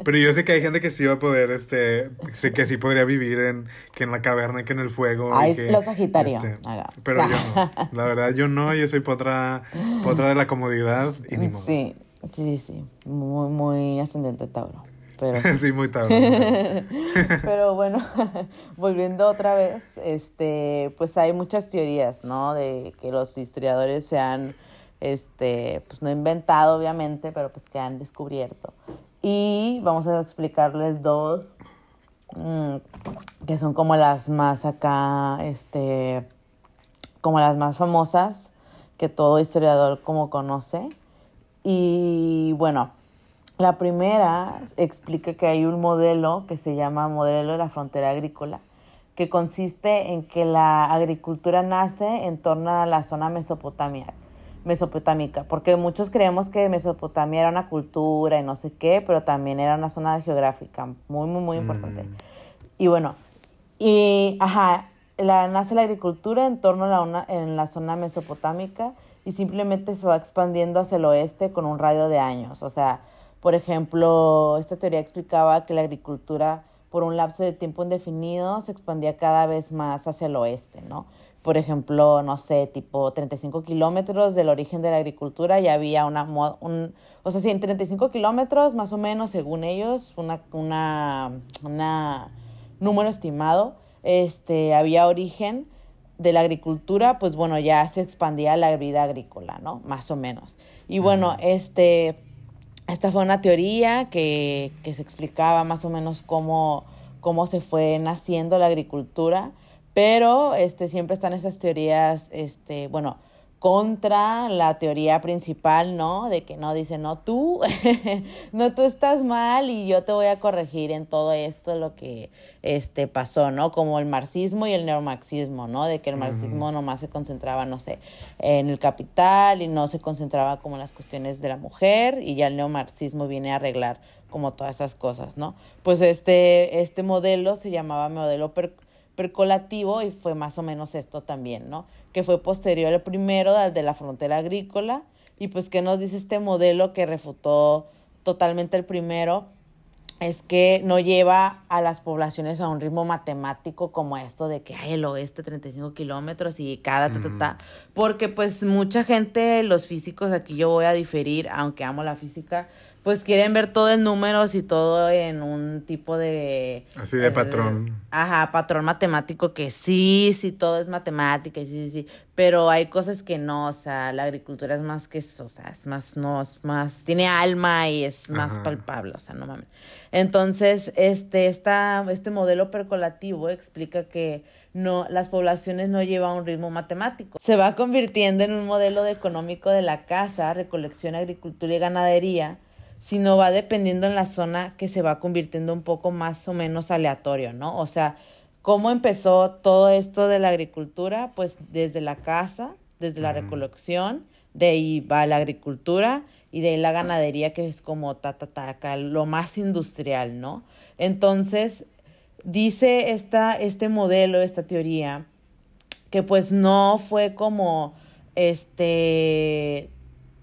[SPEAKER 2] Pero yo sé que hay gente que sí va a poder, este, sé que sí podría vivir en, que en la caverna, que en el fuego. y
[SPEAKER 3] Ay,
[SPEAKER 2] que,
[SPEAKER 3] los Sagitario.
[SPEAKER 2] este, pero yo no. La verdad, yo no, yo soy potra, potra de la comodidad y ni modo.
[SPEAKER 3] Sí, sí, sí. Muy, muy ascendente Tauro. Pero sí.
[SPEAKER 2] sí, muy tarde.
[SPEAKER 3] Pero bueno, volviendo otra vez, este, pues hay muchas teorías, ¿no? De que los historiadores se han, este, pues no inventado, obviamente, pero pues que han descubierto. Y vamos a explicarles dos, mm, que son como las más acá, este, como las más famosas que todo historiador como conoce. Y bueno, la primera explica que hay un modelo que se llama modelo de la frontera agrícola, que consiste en que la agricultura nace en torno a la zona mesopotamia, mesopotámica, porque muchos creemos que Mesopotamia era una cultura y no sé qué, pero también era una zona geográfica muy, muy, muy importante.
[SPEAKER 2] Mm.
[SPEAKER 3] Y bueno, y ajá, la, nace la agricultura en torno a la, una- en la zona mesopotámica y simplemente se va expandiendo hacia el oeste con un radio de años. O sea, por ejemplo, esta teoría explicaba que la agricultura por un lapso de tiempo indefinido se expandía cada vez más hacia el oeste, ¿no? Por ejemplo, no sé, tipo 35 kilómetros del origen de la agricultura y había una, un, o sea, sí, en 35 kilómetros más o menos, según ellos, una, una, una número estimado, este, había origen de la agricultura, pues bueno, ya se expandía la vida agrícola, ¿no? Más o menos. Y bueno, este, esta fue una teoría que, que se explicaba más o menos cómo, cómo se fue naciendo la agricultura, pero este, siempre están esas teorías, este, bueno, contra la teoría principal, ¿no? De que no dice, no, tú, no, tú estás mal y yo te voy a corregir en todo esto lo que este, pasó, ¿no? Como el marxismo y el neomarxismo, ¿no? De que el marxismo nomás se concentraba, no sé, en el capital y no se concentraba como en las cuestiones de la mujer y ya el neomarxismo viene a arreglar como todas esas cosas, ¿no? Pues este, este modelo se llamaba modelo percolativo y fue más o menos esto también, ¿no? que fue posterior al primero, al de la frontera agrícola, y pues que nos dice este modelo que refutó totalmente el primero, es que no lleva a las poblaciones a un ritmo matemático como esto de que hay el oeste 35 kilómetros y cada ta, ta, ta. Porque pues mucha gente, los físicos, aquí yo voy a diferir, aunque amo la física, pues quieren ver todo en números y todo en un tipo de...
[SPEAKER 2] Así de patrón.
[SPEAKER 3] Ajá, patrón matemático que sí, sí, todo es matemática y sí, sí, sí, pero hay cosas que no, o sea, la agricultura es más que eso, o sea, es más, no, es más, tiene alma y es más palpable, o sea, no mames. Entonces, este, esta, este modelo percolativo explica que no, las poblaciones no llevan un ritmo matemático. Se va convirtiendo en un modelo de económico de la casa, recolección, agricultura y ganadería, sino va dependiendo en la zona que se va convirtiendo un poco más o menos aleatorio, ¿no? O sea, ¿cómo empezó todo esto de la agricultura? Pues desde la casa, desde la recolección, de ahí va la agricultura y de ahí la ganadería que es como ta, ta, ta, acá, lo más industrial, ¿no? Entonces, dice esta, este modelo, esta teoría, que pues no fue como, este,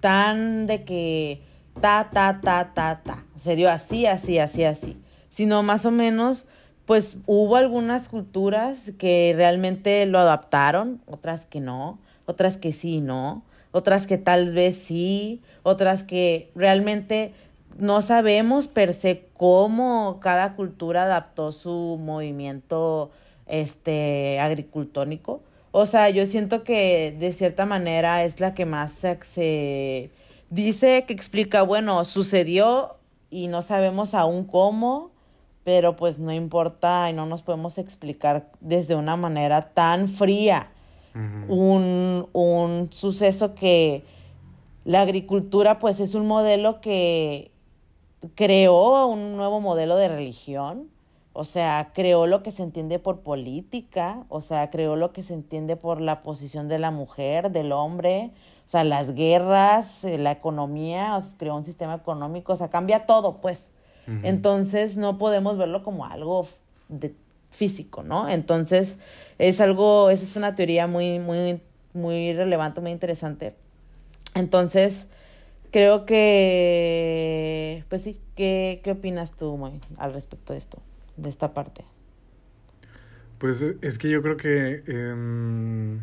[SPEAKER 3] tan de que ta, ta, ta, ta, ta. Se dio así, así, así, así. Sino más o menos, pues hubo algunas culturas que realmente lo adaptaron, otras que no, otras que sí, no, otras que tal vez sí, otras que realmente no sabemos per se cómo cada cultura adaptó su movimiento este agricultónico. O sea, yo siento que de cierta manera es la que más se Dice que explica, bueno, sucedió y no sabemos aún cómo, pero pues no importa y no nos podemos explicar desde una manera tan fría un, un suceso que la agricultura pues es un modelo que creó un nuevo modelo de religión, o sea, creó lo que se entiende por política, o sea, creó lo que se entiende por la posición de la mujer, del hombre, o sea, las guerras, eh, la economía, o sea, creó un sistema económico, o sea, cambia todo, pues. Entonces no podemos verlo como algo de físico, ¿no? Entonces es algo, esa es una teoría muy, muy, muy relevante, muy interesante. Entonces, creo que, pues sí, ¿qué, qué opinas tú, al respecto de esto, de esta parte?
[SPEAKER 2] Pues es que yo creo que... Em,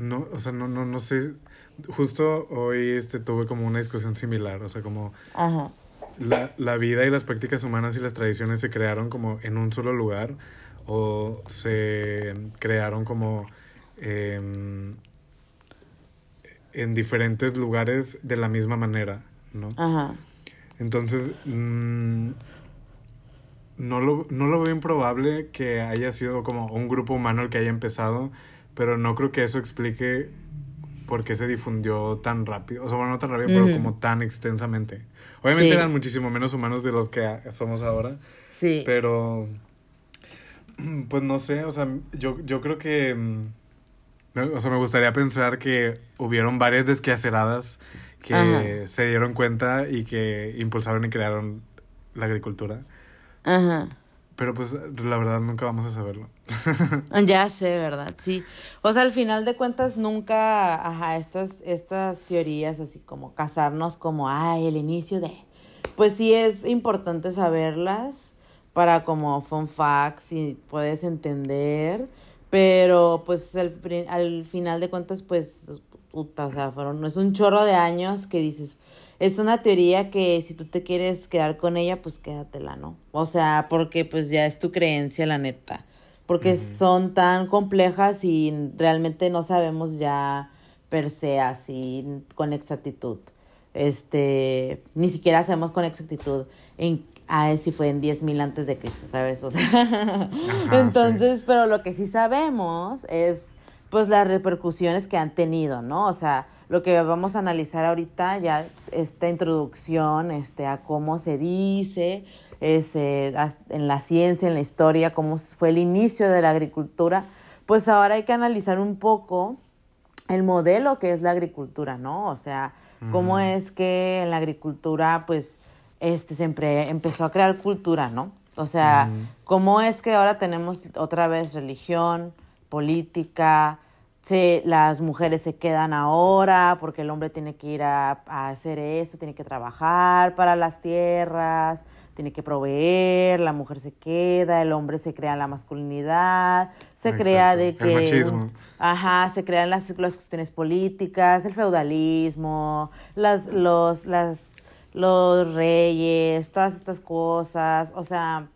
[SPEAKER 2] no, o sea, no, no, no sé. Justo hoy este, tuve como una discusión similar, o sea, como La, la vida y las prácticas humanas y las tradiciones se crearon como en un solo lugar o se crearon como em, en diferentes lugares de la misma manera, ¿no? Ajá. Entonces, mm, no, lo, no lo veo improbable que haya sido como un grupo humano el que haya empezado pero no creo que eso explique por qué se difundió tan rápido. O sea, bueno, no tan rápido, pero como tan extensamente. Obviamente eran muchísimo menos humanos de los que somos ahora. Sí. Pero, pues no sé, o sea, yo, yo creo que... Mm, o sea, me gustaría pensar que hubieron varias desquaceradas que se dieron cuenta y que impulsaron y crearon la agricultura. Ajá. Pero pues la verdad nunca vamos a saberlo.
[SPEAKER 3] ya sé, ¿verdad? Sí. O sea, al final de cuentas nunca, ajá, estas, estas teorías así como casarnos como, ay, el inicio de... Pues sí es importante saberlas para como fun facts y puedes entender, pero pues al, al final de cuentas pues, puta, o sea, fueron, no es un chorro de años que dices, es una teoría que si tú te quieres quedar con ella, pues quédatela, ¿no? O sea, porque pues ya es tu creencia, la neta. Porque son tan complejas y realmente no sabemos ya per se así con exactitud. este, ni siquiera sabemos con exactitud en a si fue en 10.000 antes de Cristo, ¿sabes? O sea, entonces, pero lo que sí sabemos es pues las repercusiones que han tenido, ¿no? O sea, lo que vamos a analizar ahorita, ya esta introducción este, a cómo se dice, ese, en la ciencia, en la historia, cómo fue el inicio de la agricultura, pues ahora hay que analizar un poco el modelo que es la agricultura, ¿no? O sea, cómo es que en la agricultura, pues, este, siempre empezó a crear cultura, ¿no? O sea, ¿cómo es que ahora tenemos otra vez religión, política, se, las mujeres se quedan ahora porque el hombre tiene que ir a, a, hacer eso, tiene que trabajar para las tierras, tiene que proveer, la mujer se queda, el hombre se crea la masculinidad, se crea de que...
[SPEAKER 2] El machismo.
[SPEAKER 3] Ajá, se crean las, las cuestiones políticas, el feudalismo, las, los, las los reyes, todas estas cosas, o sea,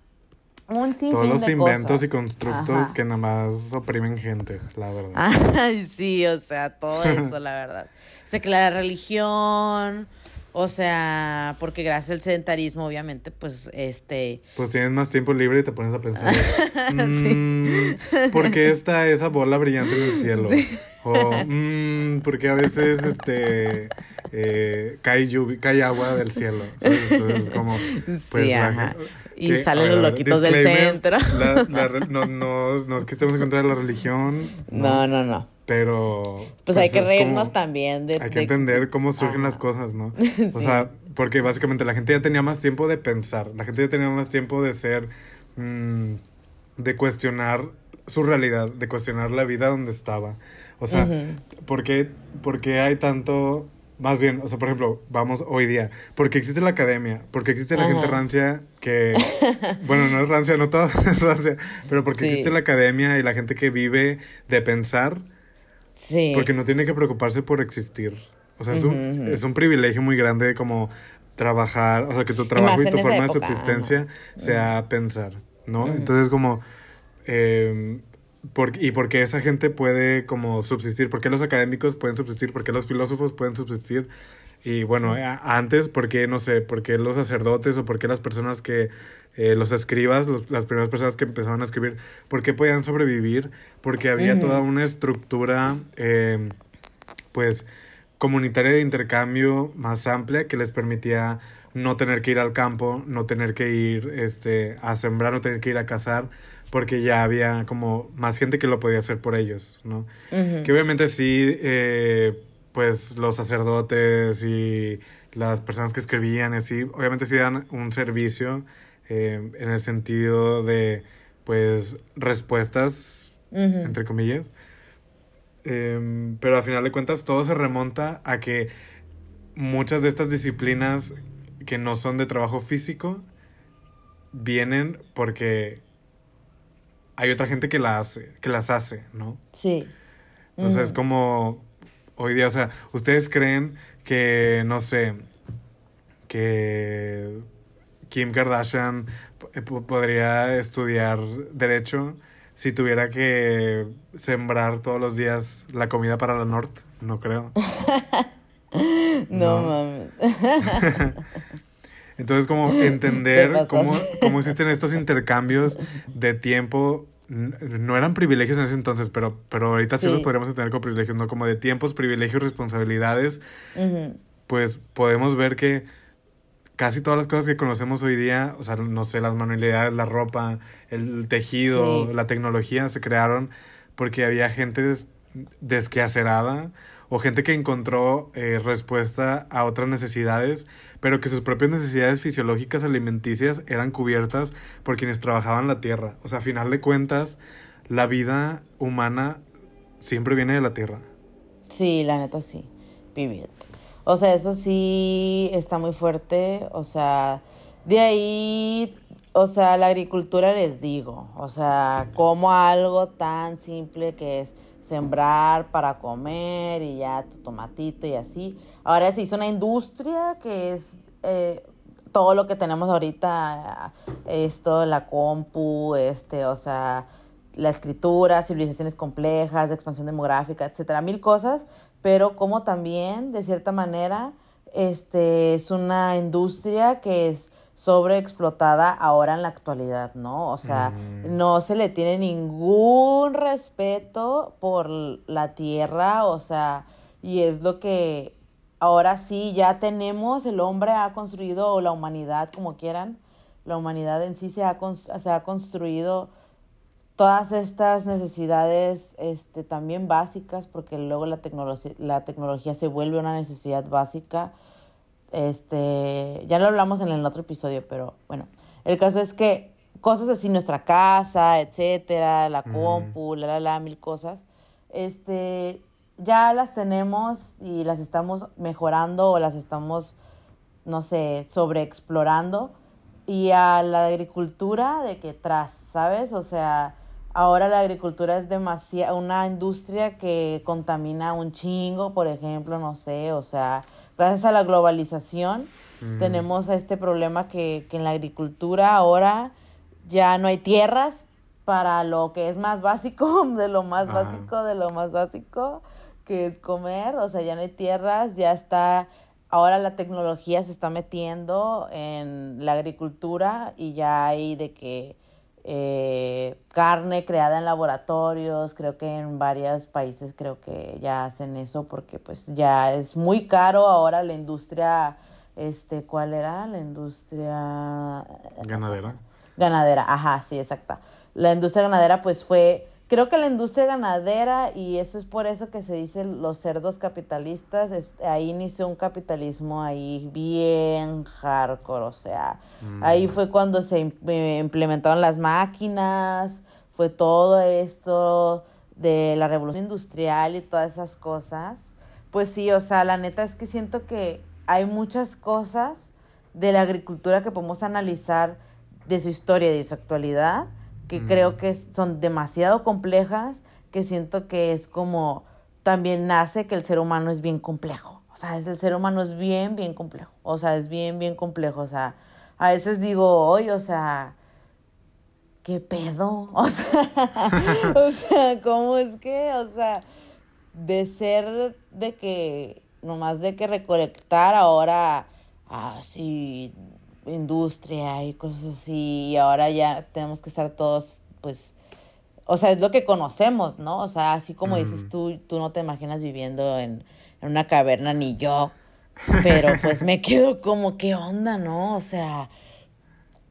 [SPEAKER 3] un sinfín
[SPEAKER 2] Todos los
[SPEAKER 3] de
[SPEAKER 2] inventos
[SPEAKER 3] cosas.
[SPEAKER 2] y constructos
[SPEAKER 3] Ajá.
[SPEAKER 2] que nada más oprimen gente, la verdad.
[SPEAKER 3] Ay, sí, o sea, todo eso, la verdad. Se crea la religión, o sea, porque gracias al sedentarismo, obviamente, pues, este,
[SPEAKER 2] Pues tienes más tiempo libre y te pones a pensar, mm, ¿por qué está esa bola brillante en el cielo? O, mm, ¿por qué a veces este, eh, cae, lluvi- cae agua del cielo? ¿sabes? Entonces, como, pues,
[SPEAKER 3] sí,
[SPEAKER 2] la-
[SPEAKER 3] ajá. Y
[SPEAKER 2] que-
[SPEAKER 3] salen los loquitos del centro.
[SPEAKER 2] la- la no, no, no es que estemos en contra de la religión,
[SPEAKER 3] No, no, no.
[SPEAKER 2] pero...
[SPEAKER 3] Pues, hay que reírnos
[SPEAKER 2] como-
[SPEAKER 3] también de...
[SPEAKER 2] Hay que
[SPEAKER 3] de-
[SPEAKER 2] entender cómo surgen las cosas, ¿no? O sea, porque básicamente la gente ya tenía más tiempo de pensar, la gente ya tenía más tiempo de ser, mm, de cuestionar su realidad, de cuestionar la vida donde estaba. O sea, ¿por, qué, por qué hay tanto... Más bien, o sea, por ejemplo, vamos hoy día, porque existe la academia, porque existe la
[SPEAKER 3] Ajá.
[SPEAKER 2] gente rancia que, bueno, no es rancia, no todo es rancia, pero porque
[SPEAKER 3] Sí.
[SPEAKER 2] existe la academia y la gente que vive de pensar,
[SPEAKER 3] Sí.
[SPEAKER 2] porque no tiene que preocuparse por existir. O sea, es, un, es un privilegio muy grande como trabajar, o sea, que tu trabajo y, tu forma
[SPEAKER 3] época,
[SPEAKER 2] de subsistencia
[SPEAKER 3] ajá.
[SPEAKER 2] sea pensar, ¿no? Entonces, como, eh, por- y porque esa gente puede como subsistir, porque los académicos pueden subsistir, porque los filósofos pueden subsistir. Y bueno, antes, porque no sé, porque los sacerdotes o porque las personas que, eh, los escribas, los- las primeras personas que empezaban a escribir, ¿por qué podían sobrevivir? Porque había toda una estructura, eh, pues, comunitaria de intercambio más amplia que les permitía no tener que ir al campo, no tener que ir este, a sembrar, no tener que ir a cazar, porque ya había como más gente que lo podía hacer por ellos, ¿no? Que obviamente sí, eh, pues los sacerdotes y las personas que escribían y así, obviamente sí dan un servicio eh, en el sentido de, pues, respuestas, entre comillas. Em, pero a final de cuentas todo se remonta a que muchas de estas disciplinas que no son de trabajo físico vienen porque hay otra gente que la hace, que las hace, ¿no?
[SPEAKER 3] Sí.
[SPEAKER 2] O sea,
[SPEAKER 3] Ujú.
[SPEAKER 2] es como hoy día, o sea, ¿ustedes creen que, no sé, que Kim Kardashian p- podría estudiar derecho si tuviera que sembrar todos los días la comida para la Norte? No creo.
[SPEAKER 3] No,
[SPEAKER 2] No.
[SPEAKER 3] mames.
[SPEAKER 2] Entonces, como entender
[SPEAKER 3] Te
[SPEAKER 2] cómo, cómo existen estos intercambios de tiempo. No eran privilegios en ese entonces, pero, pero ahorita sí,
[SPEAKER 3] Sí.
[SPEAKER 2] los podríamos entender como privilegios, ¿no? Como de tiempos, privilegios, responsabilidades. Pues podemos ver que casi todas las cosas que conocemos hoy día, o sea, no sé, las manualidades, la ropa, el tejido,
[SPEAKER 3] Sí.
[SPEAKER 2] la tecnología, se crearon porque había gente des- desqueacerada o gente que encontró eh, respuesta a otras necesidades, pero que sus propias necesidades fisiológicas alimenticias eran cubiertas por quienes trabajaban la tierra. O sea, a final de cuentas, la vida humana siempre viene de la tierra.
[SPEAKER 3] Sí, la neta sí. Vivid. O sea, eso sí está muy fuerte. O sea, de ahí, o sea, la agricultura les digo. O sea, como algo tan simple que es sembrar para comer y ya tu tomatito y así. Ahora se hizo una industria que es eh, todo lo que tenemos ahorita, esto, la compu, este, o sea, la escritura, civilizaciones complejas, expansión demográfica, etcétera, mil cosas, pero como también, de cierta manera, este, es una industria que es sobreexplotada ahora en la actualidad, ¿no? O sea,
[SPEAKER 2] Mm.
[SPEAKER 3] no se le tiene ningún respeto por la tierra, o sea, y es lo que ahora sí ya tenemos, el hombre ha construido, o la humanidad, como quieran, la humanidad en sí se ha, se ha construido todas estas necesidades este, también básicas, porque luego la, tecnología la tecnología se vuelve una necesidad básica. Este, ya lo hablamos en el otro episodio, pero bueno, el caso es que cosas así, nuestra casa, etcétera, la compu, la, la, la, mil cosas, este, ya las tenemos y las estamos mejorando o las estamos, no sé, sobreexplorando. Y a la agricultura de que tras, ¿sabes? O sea, ahora la agricultura es demasiado, una industria que contamina un chingo, por ejemplo, no sé, o sea, gracias a la globalización tenemos este problema que, que en la agricultura ahora ya no hay tierras para lo que es más básico, de lo más
[SPEAKER 2] Ajá.
[SPEAKER 3] básico, de lo más básico, que es comer, o sea, ya no hay tierras, ya está, ahora la tecnología se está metiendo en la agricultura y ya hay de que eh, carne creada en laboratorios, creo que en varios países creo que ya hacen eso porque pues ya es muy caro ahora la industria, este, ¿cuál era? La industria
[SPEAKER 2] Ganadera.
[SPEAKER 3] ganadera, ajá, sí, exacta. La industria ganadera pues fue, creo que la industria ganadera y eso es por eso que se dice los cerdos capitalistas, es- ahí inició un capitalismo ahí bien hardcore, o sea, ahí fue cuando se eh, implementaron las máquinas, fue todo esto de la revolución industrial y todas esas cosas. Pues sí, o sea, la neta es que siento que hay muchas cosas de la agricultura que podemos analizar de su historia y de su actualidad, que creo que son demasiado complejas, que siento que es como también nace que el ser humano es bien complejo. O sea, es- el ser humano es bien, bien complejo. O sea, es bien, bien complejo. O sea, a veces digo, hoy, o sea, ¿qué pedo? O sea, o sea, ¿cómo es que? O sea, de ser de que, nomás de que recolectar ahora, así, industria y cosas así, y ahora ya tenemos que estar todos, pues, o sea, es lo que conocemos, ¿no? O sea, así como dices tú, tú no te imaginas viviendo en, en una caverna, ni yo, pero pues me quedo como, ¿qué onda, no? O sea,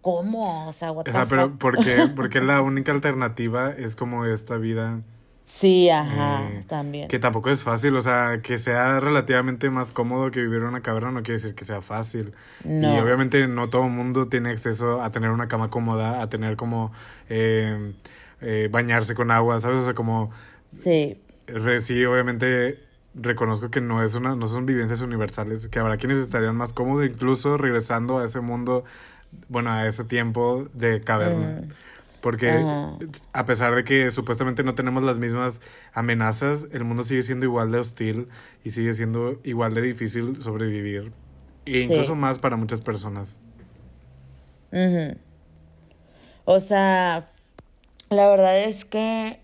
[SPEAKER 3] ¿cómo? O sea, what the
[SPEAKER 2] Ajá, pero
[SPEAKER 3] fuck?
[SPEAKER 2] ¿por qué? Porque la única alternativa es como esta vida
[SPEAKER 3] Sí, ajá,
[SPEAKER 2] eh,
[SPEAKER 3] también.
[SPEAKER 2] que tampoco es fácil, o sea, que sea relativamente más cómodo que vivir en una caverna no quiere decir que sea fácil.
[SPEAKER 3] No.
[SPEAKER 2] Y obviamente no todo el mundo tiene acceso a tener una cama cómoda, a tener como eh, eh, bañarse con agua, ¿sabes? O sea, como
[SPEAKER 3] Sí,
[SPEAKER 2] re- sí, obviamente reconozco que no es una, no son vivencias universales, que habrá quienes estarían más cómodos incluso regresando a ese mundo, bueno, a ese tiempo de caverna. Porque
[SPEAKER 3] Ajá.
[SPEAKER 2] a pesar de que supuestamente no tenemos las mismas amenazas, el mundo sigue siendo igual de hostil y sigue siendo igual de difícil sobrevivir. E
[SPEAKER 3] Sí.
[SPEAKER 2] incluso más para muchas personas.
[SPEAKER 3] Ujú. O sea, la verdad es que,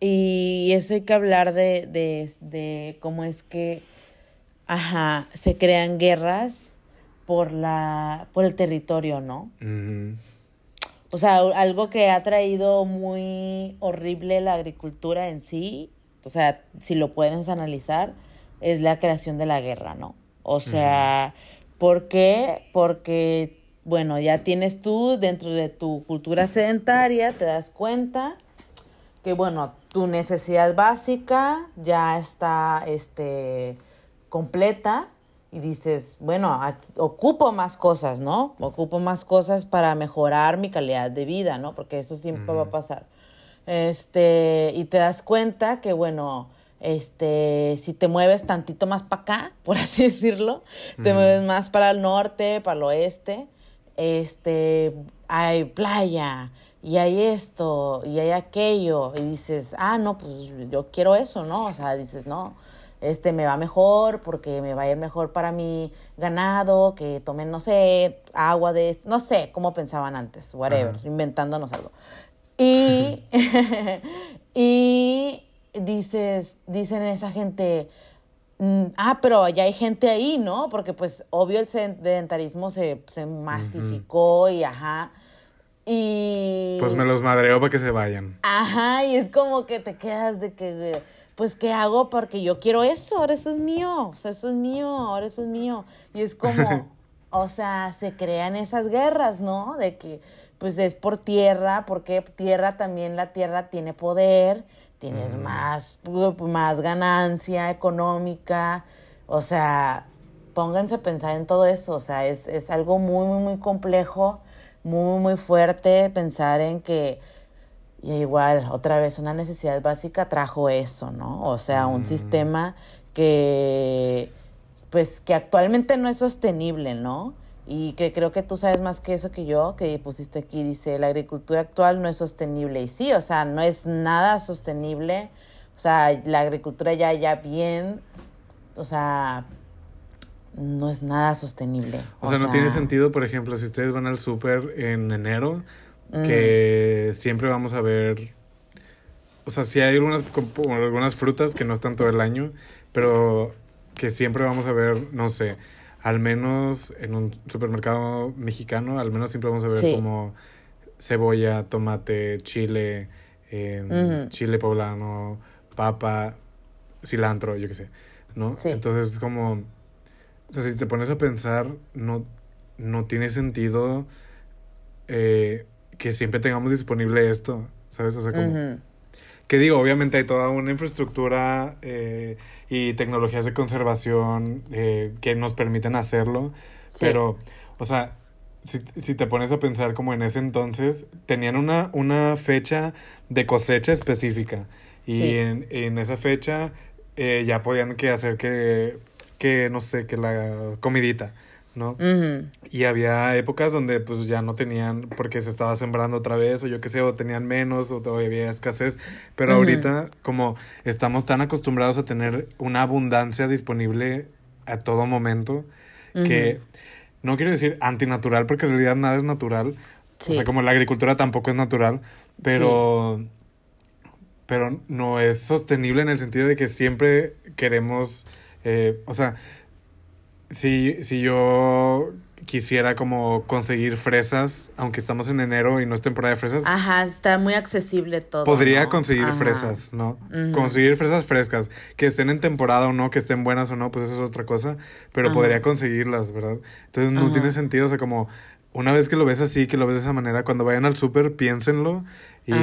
[SPEAKER 3] y eso hay que hablar de, de, de cómo es que, ajá, se crean guerras por la, por el territorio, ¿no?
[SPEAKER 2] Ujú.
[SPEAKER 3] O sea, algo que ha traído muy horrible la agricultura en sí, o sea, si lo puedes analizar, es la creación de la guerra, ¿no? O sea, ¿por qué? Porque, bueno, ya tienes tú dentro de tu cultura sedentaria, te das cuenta que, bueno, tu necesidad básica ya está, este, completa y dices, bueno, ocupo más cosas, ¿no? Ocupo más cosas para mejorar mi calidad de vida, ¿no? Porque eso siempre va a pasar. Este, y te das cuenta que, bueno, este, si te mueves tantito más para acá, por así decirlo, te mueves más para el norte, para el oeste, este, hay playa, y hay esto, y hay aquello, y dices, ah, no, pues yo quiero eso, ¿no? O sea, dices, no, este me va mejor porque me va a ir mejor para mi ganado, que tomen, no sé, agua de esto, no sé cómo pensaban antes, whatever, inventándonos algo. Y, y dices, dicen esa gente, mm, ah, pero ya hay gente ahí, ¿no? Porque pues obvio el sedentarismo se, se masificó y ajá. Y...
[SPEAKER 2] Pues me los madreo para que se vayan.
[SPEAKER 3] Ajá, y es como que te quedas de que, pues, ¿qué hago? Porque yo quiero eso, ahora eso es mío, o sea, eso es mío, ahora eso es mío. Y es como, o sea, se crean esas guerras, ¿no? De que, pues, es por tierra, porque tierra también, la tierra tiene poder, tienes más, más ganancia económica, o sea, pónganse a pensar en todo eso, o sea, es, es algo muy, muy, muy complejo muy, muy fuerte pensar en que y igual, otra vez, una necesidad básica trajo eso, ¿no? O sea, un sistema que, pues, que actualmente no es sostenible, ¿no? Y que creo que tú sabes más que eso que yo, que pusiste aquí, dice, la agricultura actual no es sostenible. Y sí, o sea, no es nada sostenible. O sea, la agricultura ya, ya bien, o sea, no es nada sostenible.
[SPEAKER 2] O, sea, no tiene sentido, por ejemplo, si ustedes van al súper en enero, que siempre vamos a ver... O sea, sí hay algunas, algunas frutas que no están todo el año, pero que siempre vamos a ver, no sé, al menos en un supermercado mexicano, al menos siempre vamos a ver como cebolla, tomate, chile, em, chile poblano, papa, cilantro, yo qué sé, ¿no? Entonces es como o sea, si te pones a pensar, no, no tiene sentido eh, que siempre tengamos disponible esto, ¿sabes? O sea, como... Que digo, obviamente hay toda una infraestructura eh, y tecnologías de conservación eh, que nos permiten hacerlo, pero, o sea, si, si, te pones a pensar como en ese entonces, tenían una, una fecha de cosecha específica y en, en, esa fecha ya podían que hacer que que, no sé, que la comidita, ¿no? Y había épocas donde pues ya no tenían, porque se estaba sembrando otra vez, o yo qué sé, o tenían menos, o todavía había escasez, pero ahorita como estamos tan acostumbrados a tener una abundancia disponible a todo momento, que no quiero decir antinatural, porque en realidad nada es natural, o sea, como la agricultura tampoco es natural, pero... Pero no es sostenible en el sentido de que siempre queremos eh, o sea, si, si yo quisiera como conseguir fresas, aunque estamos en enero y no es temporada de fresas.
[SPEAKER 3] Ajá, está muy accesible todo.
[SPEAKER 2] Podría conseguir fresas, ¿no? Conseguir fresas frescas, que estén en temporada o no, que estén buenas o no, pues eso es otra cosa, pero podría conseguirlas, ¿verdad? Entonces no tiene sentido, o sea, como una vez que lo ves así, que lo ves de esa manera, cuando vayan al súper, piénsenlo y,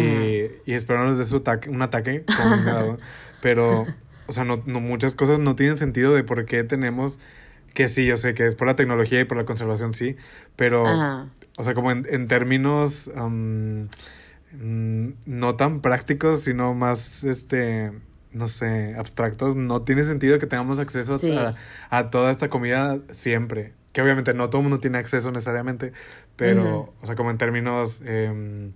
[SPEAKER 2] y espero no les dé su un ataque, pero o sea, no, no, muchas cosas no tienen sentido de por qué tenemos que sí, yo sé que es por la tecnología y por la conservación, sí, pero, o sea, como en, en términos mm, no tan prácticos, sino más, este, no sé, abstractos, no tiene sentido que tengamos acceso a, toda esta comida siempre. Que obviamente no todo el mundo tiene acceso necesariamente, pero, o sea, como en términos, eh,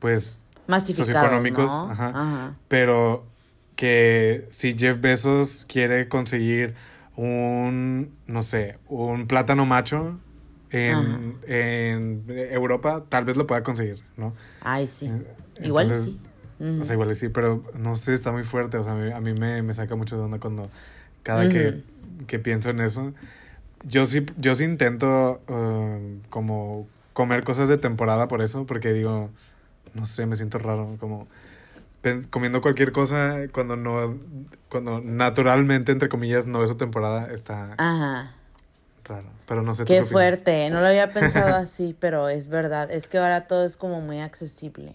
[SPEAKER 2] pues, socioeconómicos, ajá. Pero que si Jeff Bezos quiere conseguir un, no sé, un plátano macho en, Europa, tal vez lo pueda conseguir, ¿no?
[SPEAKER 3] Ay, sí. igual sí.
[SPEAKER 2] O sea, igual sí, pero no sé, está muy fuerte. O sea, a mí, me, saca mucho de onda cuando cada que, que, pienso en eso. Yo sí, yo sí intento uh, como comer cosas de temporada por eso, porque digo, no sé, me siento raro, como comiendo cualquier cosa cuando no, cuando naturalmente, entre comillas, no es su temporada, está
[SPEAKER 3] Ajá.
[SPEAKER 2] raro. Pero no sé.
[SPEAKER 3] Qué, fuerte, no lo había pensado así, pero es verdad, es que ahora todo es como muy accesible.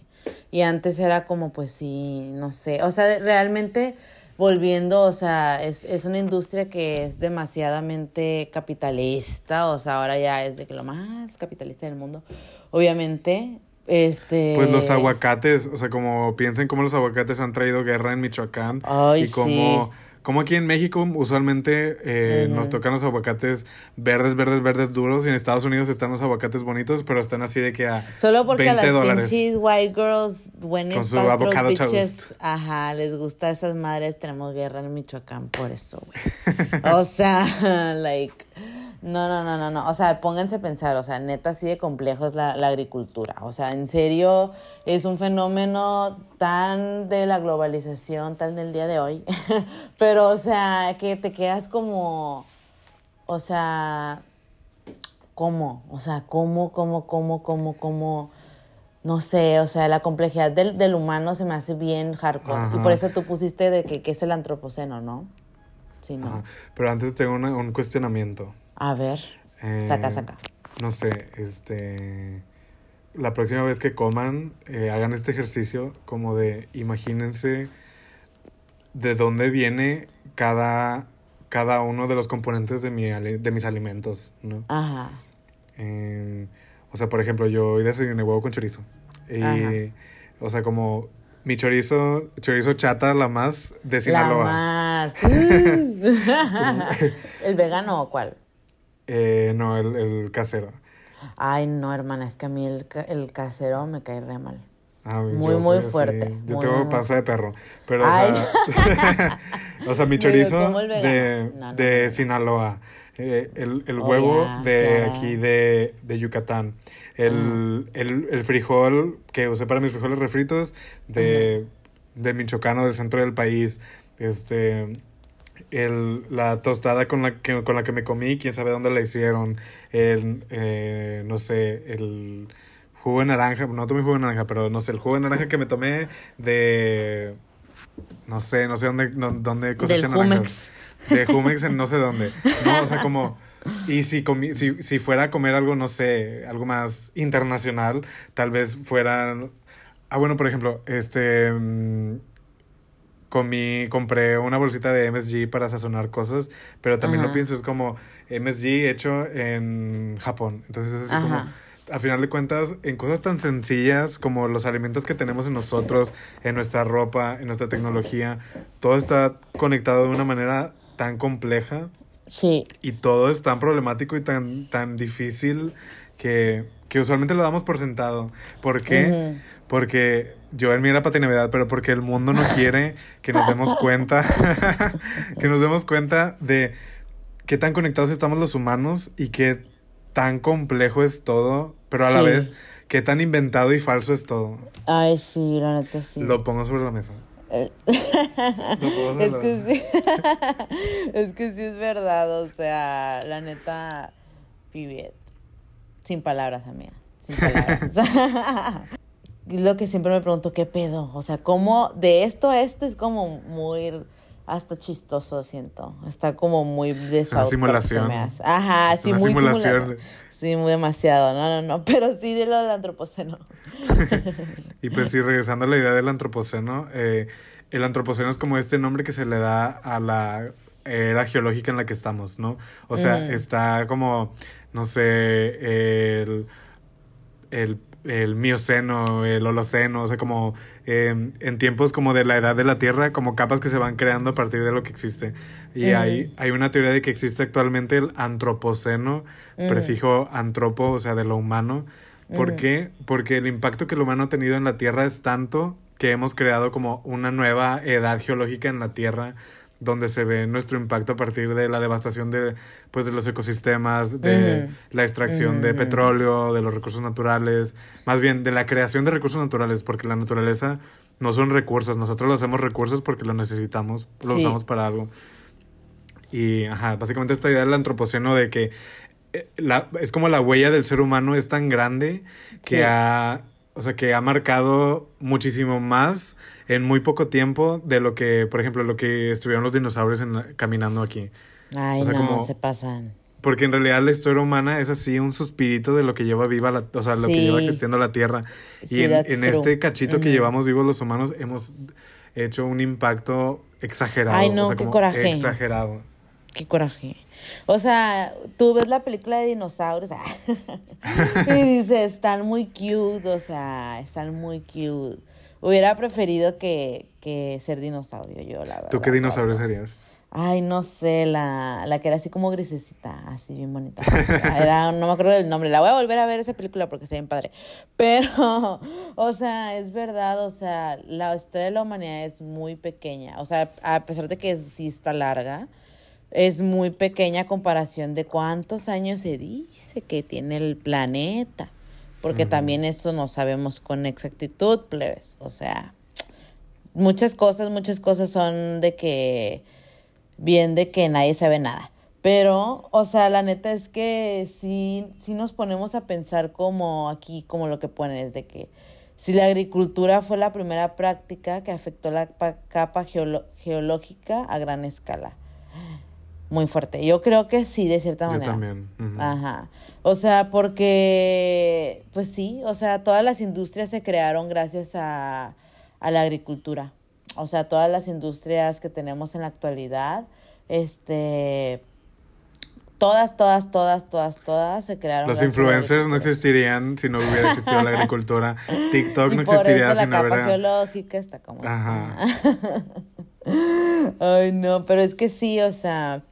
[SPEAKER 3] Y antes era como, pues sí, no sé, o sea, realmente volviendo, o sea, es, es una industria que es demasiadamente capitalista, o sea, ahora ya es de que lo más capitalista del mundo, obviamente, este...
[SPEAKER 2] Pues los aguacates, o sea, como piensen cómo los aguacates han traído guerra en Michoacán y cómo, como aquí en México usualmente eh, nos tocan los aguacates verdes, verdes, verdes duros y en Estados Unidos están los aguacates bonitos, pero están así de que a
[SPEAKER 3] Solo porque a las pinches white girls, when Con su avocado bitches, ajá, les gusta a esas madres, tenemos guerra en Michoacán por eso, güey. o sea, like No, no, no, no, no. O sea, pónganse a pensar, o sea, neta, así de complejo es la, la agricultura. O sea, en serio, es un fenómeno tan de la globalización, tan del día de hoy. Pero, o sea, que te quedas como, o sea, ¿cómo? O sea, ¿cómo, cómo, cómo, cómo, cómo? No sé, o sea, la complejidad del, del humano se me hace bien hardcore. Y por eso tú pusiste de que, que es el antropoceno, ¿no? Sí, no.
[SPEAKER 2] Ajá. Pero antes tengo una- un cuestionamiento.
[SPEAKER 3] A ver,
[SPEAKER 2] Eh,
[SPEAKER 3] saca, saca.
[SPEAKER 2] No sé, este. La próxima vez que coman, eh, hagan este ejercicio como de imagínense de dónde viene cada, cada uno de los componentes de, mi, de mis alimentos, ¿no?
[SPEAKER 3] Ajá.
[SPEAKER 2] Eh, o sea, por ejemplo, yo hoy desayuné huevo con chorizo. Y,
[SPEAKER 3] Ajá.
[SPEAKER 2] o sea, como mi chorizo, chorizo chata, la más de
[SPEAKER 3] La
[SPEAKER 2] Sinaloa.
[SPEAKER 3] más. Uh. ¿El vegano o cuál?
[SPEAKER 2] Eh, no, el, el casero.
[SPEAKER 3] Ay, no, hermana, es que a mí el, el casero me cae re mal.
[SPEAKER 2] Ah,
[SPEAKER 3] Muy, muy
[SPEAKER 2] soy
[SPEAKER 3] fuerte,
[SPEAKER 2] Yo
[SPEAKER 3] muy,
[SPEAKER 2] tengo
[SPEAKER 3] muy-
[SPEAKER 2] panza de perro. Pero, o sea, o sea, mi chorizo de,
[SPEAKER 3] No, no,
[SPEAKER 2] de. Sinaloa. eh, el el
[SPEAKER 3] Oh,
[SPEAKER 2] huevo de aquí de, de Yucatán. El, el, el frijol que usé para mis frijoles refritos de, de Michoacán o del centro del país. Este. El, la tostada con la, que, con la que me comí, quién sabe dónde la hicieron. El, eh, no sé, el jugo de naranja, no tomé jugo de naranja, pero no sé, el jugo de naranja que me tomé de... No sé, no sé dónde, no- dónde
[SPEAKER 3] Del
[SPEAKER 2] cosechan naranjas.
[SPEAKER 3] Jumex.
[SPEAKER 2] De Jumex en no sé dónde. No, o sea, como... Y si, comí, si, si fuera a comer algo, no sé, algo más internacional, tal vez fueran... Ah, bueno, por ejemplo, este... comí, compré una bolsita de MSG para sazonar cosas, pero también lo pienso, es como MSG hecho en Japón. Entonces es así
[SPEAKER 3] Ajá.
[SPEAKER 2] como, al final de cuentas, en cosas tan sencillas como los alimentos que tenemos en nosotros, en nuestra ropa, en nuestra tecnología, todo está conectado de una manera tan compleja
[SPEAKER 3] Sí.
[SPEAKER 2] y todo es tan problemático y tan, tan difícil que, que usualmente lo damos por sentado. ¿Por qué? Porque yo en mí era patinavidad, pero porque el mundo no quiere que nos demos cuenta, que nos demos cuenta de qué tan conectados estamos los humanos y qué tan complejo es todo, pero a la vez qué tan inventado y falso es todo.
[SPEAKER 3] Ay, sí, la neta sí.
[SPEAKER 2] Lo pongo sobre la mesa.
[SPEAKER 3] Eh. Es que sí. es que sí es verdad, o sea, la neta, Pibiet. Sin palabras, amiga. Sin palabras. Lo que siempre me pregunto, ¿qué pedo? O sea, ¿cómo de esto a esto es como muy hasta chistoso, siento. Está como muy de
[SPEAKER 2] una simulación.
[SPEAKER 3] Ajá, sí,
[SPEAKER 2] una
[SPEAKER 3] muy
[SPEAKER 2] simulación.
[SPEAKER 3] simulación. Sí, muy demasiado. No, no, no. Pero sí de lo del antropoceno.
[SPEAKER 2] Y pues sí, regresando a la idea del antropoceno, eh, el antropoceno es como este nombre que se le da a la era geológica en la que estamos, ¿no? O sea,
[SPEAKER 3] Mm.
[SPEAKER 2] está como, no sé, el, el, el mioceno, el holoceno, o sea, como eh, en tiempos como de la edad de la Tierra, como capas que se van creando a partir de lo que existe. Y hay, hay una teoría de que existe actualmente el antropoceno, prefijo antropo, o sea, de lo humano. ¿Por qué? Porque el impacto que el humano ha tenido en la Tierra es tanto que hemos creado como una nueva edad geológica en la Tierra donde se ve nuestro impacto a partir de la devastación de, pues, de los ecosistemas, de la extracción de petróleo, de los recursos naturales, más bien de la creación de recursos naturales, porque la naturaleza no son recursos, nosotros lo hacemos recursos porque lo necesitamos, lo
[SPEAKER 3] Sí.
[SPEAKER 2] usamos para algo. Y, ajá, básicamente esta idea del antropoceno de que eh, la, es como la huella del ser humano es tan grande que
[SPEAKER 3] Sí.
[SPEAKER 2] ha, o sea, que ha marcado muchísimo más en muy poco tiempo de lo que, por ejemplo, lo que estuvieron los dinosaurios en caminando aquí.
[SPEAKER 3] Ay,
[SPEAKER 2] O sea,
[SPEAKER 3] no,
[SPEAKER 2] como-
[SPEAKER 3] se pasan.
[SPEAKER 2] Porque en realidad la historia humana es así un suspirito de lo que lleva viva la, o sea, lo que lleva existiendo la Tierra.
[SPEAKER 3] Sí,
[SPEAKER 2] y en, este cachito que llevamos vivos los humanos hemos hecho un impacto exagerado.
[SPEAKER 3] Ay, no,
[SPEAKER 2] o sea,
[SPEAKER 3] qué
[SPEAKER 2] como
[SPEAKER 3] coraje.
[SPEAKER 2] Exagerado.
[SPEAKER 3] Qué coraje. O sea, tú ves la película de dinosaurios y dices, están muy cute, o sea, están muy cute. Hubiera preferido que, que ser dinosaurio, yo, la verdad.
[SPEAKER 2] ¿Tú qué dinosaurio serías?
[SPEAKER 3] Ay, no sé, la, la que era así como grisecita, así bien bonita. Era, no me acuerdo del nombre. La voy a volver a ver esa película porque está bien padre. Pero, o sea, es verdad, o sea, la historia de la humanidad es muy pequeña. O sea, a pesar de que sí está larga, es muy pequeña comparación de cuántos años se dice que tiene el planeta. Porque también eso no sabemos con exactitud, plebes. O sea, muchas cosas, muchas cosas son de que, bien de que nadie sabe nada. Pero, o sea, la neta es que sí, sí nos ponemos a pensar como aquí, como lo que pones, de que si la agricultura fue la primera práctica que afectó la pa- capa geológica a gran escala. Muy fuerte. Yo creo que sí, de cierta
[SPEAKER 2] Yo
[SPEAKER 3] manera.
[SPEAKER 2] también. ujú.
[SPEAKER 3] Ajá. O sea, porque, pues sí, o sea, todas las industrias se crearon gracias a, a la agricultura. O sea, todas las industrias que tenemos en la actualidad, este, todas, todas, todas, todas, todas se crearon.
[SPEAKER 2] Los
[SPEAKER 3] gracias a la
[SPEAKER 2] influencers no existirían si no hubiera existido la agricultura. TikTok
[SPEAKER 3] Y
[SPEAKER 2] no
[SPEAKER 3] por
[SPEAKER 2] existiría
[SPEAKER 3] eso la capa
[SPEAKER 2] hubiera.
[SPEAKER 3] geológica está como
[SPEAKER 2] Ajá.
[SPEAKER 3] está. Ay, no, pero es que sí, o sea,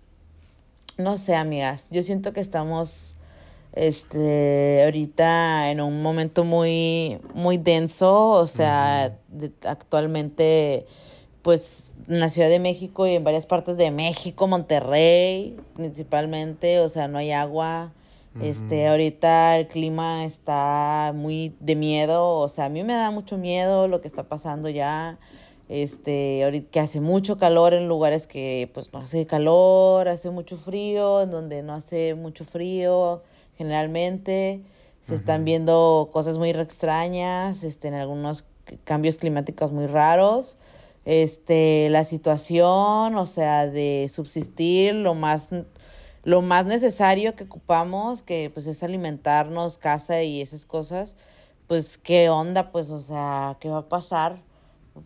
[SPEAKER 3] no sé, amigas, yo siento que estamos, este, ahorita en un momento muy, muy denso, o sea, de- actualmente, pues, en la Ciudad de México y en varias partes de México, Monterrey, principalmente, o sea, no hay agua. Este, ahorita el clima está muy de miedo, o sea, a mí me da mucho miedo lo que está pasando ya. Este, ahorita que hace mucho calor en lugares que pues no hace calor, hace mucho frío, en donde no hace mucho frío, generalmente se están viendo cosas muy extrañas, este, en algunos cambios climáticos muy raros. Este, la situación, o sea, de subsistir lo más lo más necesario que ocupamos, que pues es alimentarnos, casa y esas cosas, pues qué onda, pues, o sea, ¿qué va a pasar?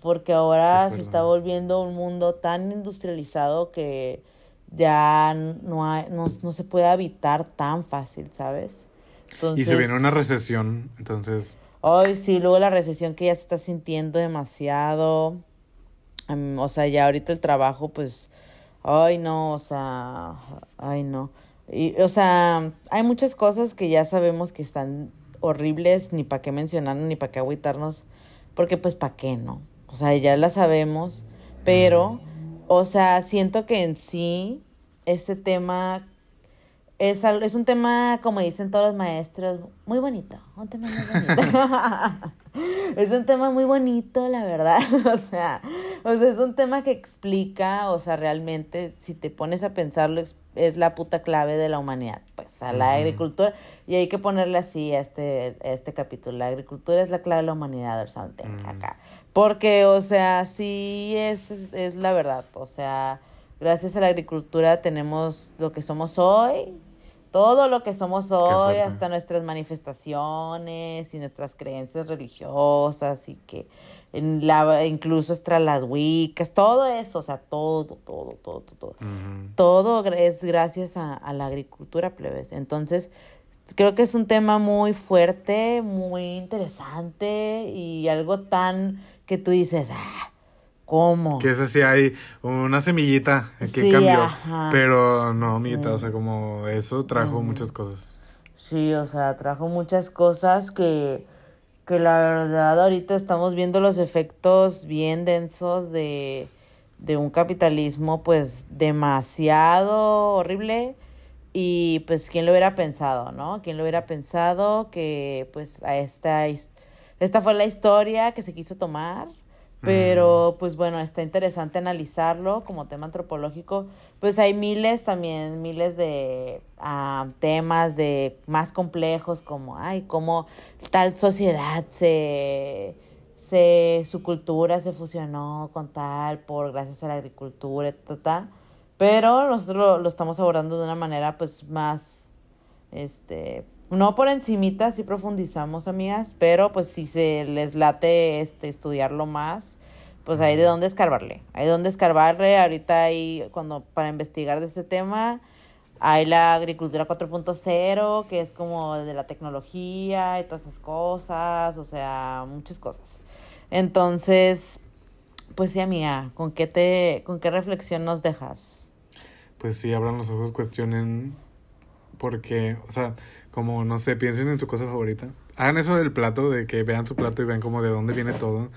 [SPEAKER 3] Porque ahora se
[SPEAKER 2] es
[SPEAKER 3] está volviendo un mundo tan industrializado que ya no, hay, no, no se puede habitar tan fácil, ¿sabes?
[SPEAKER 2] Y se viene una recesión, entonces.
[SPEAKER 3] Ay, sí, luego la recesión que ya se está sintiendo demasiado. O sea, ya ahorita el trabajo, pues, ay, no, o sea, ay, no. Y, o sea, hay muchas cosas que ya sabemos que están horribles, ni para qué mencionar, ni para qué agüitarnos, porque pues para qué, ¿no? O sea, ya las sabemos, pero, o sea, siento que en sí, este tema es, es un tema, como dicen todos los maestros, muy bonito. Un tema muy bonito. es un tema muy bonito, la verdad. o sea, o sea, es un tema que explica, o sea, realmente, si te pones a pensarlo, es, es la puta clave de la humanidad. Pues a la agricultura, y hay que ponerle así a este, a este capítulo. La agricultura es la clave de la humanidad, or something,
[SPEAKER 2] Mm.
[SPEAKER 3] acá. Porque, o sea, sí es, es, es la verdad. O sea, gracias a la agricultura tenemos lo que somos hoy, todo lo que somos hoy, hasta nuestras manifestaciones y nuestras creencias religiosas y que en la, incluso hasta las wicas, todo eso, o sea, todo, todo, todo, todo, todo.
[SPEAKER 2] ujú.
[SPEAKER 3] Todo es gracias a, a la agricultura, plebes. Entonces, creo que es un tema muy fuerte, muy interesante y algo tan que tú dices, ah, ¿cómo?
[SPEAKER 2] Que es así, hay una semillita que
[SPEAKER 3] Sí,
[SPEAKER 2] cambió.
[SPEAKER 3] ajá.
[SPEAKER 2] Pero no, amiguita, o sea, como eso trajo muchas cosas.
[SPEAKER 3] Sí, o sea, trajo muchas cosas que, que la verdad ahorita estamos viendo los efectos bien densos de, de un capitalismo pues demasiado horrible y pues quién lo hubiera pensado, ¿no? ¿Quién lo hubiera pensado que pues a esta, esta fue la historia que se quiso tomar? Pero, pues bueno, está interesante analizarlo como tema antropológico. Pues hay miles también, miles de ah, temas de más complejos como, ay, cómo tal sociedad se, se, su cultura se fusionó con tal por gracias a la agricultura, ta, ta. Pero nosotros lo, lo estamos abordando de una manera pues más, este, no por encimita, sí profundizamos, amigas, pero pues si se les late este estudiarlo más, pues hay de dónde escarbarle. Hay de dónde escarbarle. Ahorita hay, cuando para investigar de este tema, hay la agricultura 4.0, que es como de la tecnología y todas esas cosas, o sea, muchas cosas. Entonces, pues sí, amiga, ¿con qué te, con qué reflexión nos dejas?
[SPEAKER 2] Pues sí, abran los ojos, cuestionen. Porque, o sea, como no sé, piensen en su cosa favorita. Hagan eso del plato, de que vean su plato y vean como de dónde viene todo.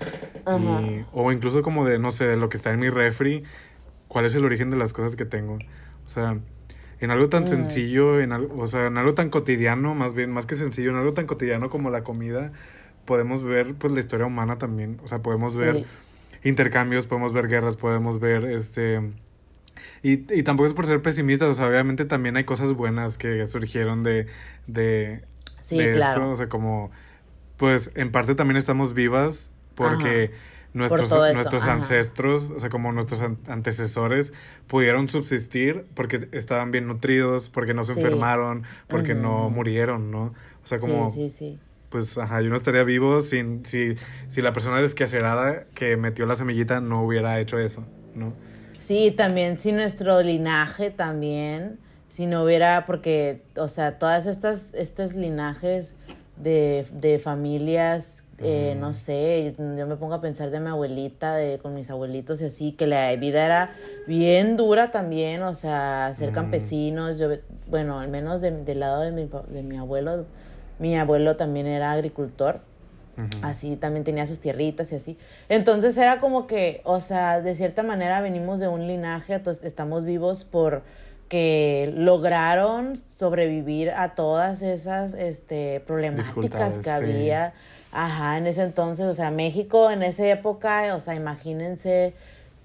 [SPEAKER 3] Ajá.
[SPEAKER 2] Y, o incluso como de, no sé, de lo que está en mi refri, cuál es el origen de las cosas que tengo. O sea, en algo tan
[SPEAKER 3] Mm.
[SPEAKER 2] sencillo, en algo, o sea, en algo tan cotidiano, más bien, más que sencillo, en algo tan cotidiano como la comida, podemos ver pues la historia humana también. O sea, podemos ver
[SPEAKER 3] Sí.
[SPEAKER 2] intercambios, podemos ver guerras, podemos ver este... Y, y tampoco es por ser pesimistas, o sea, obviamente también hay cosas buenas que surgieron de, de,
[SPEAKER 3] Sí,
[SPEAKER 2] de
[SPEAKER 3] claro.
[SPEAKER 2] esto, o sea, como, pues en parte también estamos vivas porque nuestros,
[SPEAKER 3] todo eso,
[SPEAKER 2] nuestros
[SPEAKER 3] ajá.
[SPEAKER 2] ancestros, o sea, como nuestros an- antecesores pudieron subsistir porque estaban bien nutridos, porque no se
[SPEAKER 3] Sí.
[SPEAKER 2] enfermaron, porque no murieron, ¿no? O sea, como,
[SPEAKER 3] sí, sí.
[SPEAKER 2] pues, ajá, yo no estaría vivo sin, si, si la persona desquacerada que metió la semillita no hubiera hecho eso, ¿no?
[SPEAKER 3] Sí, también si nuestro linaje también, si no hubiera, porque, o sea, todas estas, estos linajes de, de familias, eh, no sé, yo me pongo a pensar de mi abuelita, de con mis abuelitos y así, que la vida era bien dura también, o sea, ser campesinos, yo, bueno, al menos de- del lado de mi, de mi abuelo, mi abuelo también era agricultor. Así también tenía sus tierritas y así. Entonces era como que, o sea, de cierta manera venimos de un linaje, entonces estamos vivos por que lograron sobrevivir a todas esas este, problemáticas que
[SPEAKER 2] sí.
[SPEAKER 3] había. Ajá, en ese entonces, o sea, México en esa época, o sea, imagínense,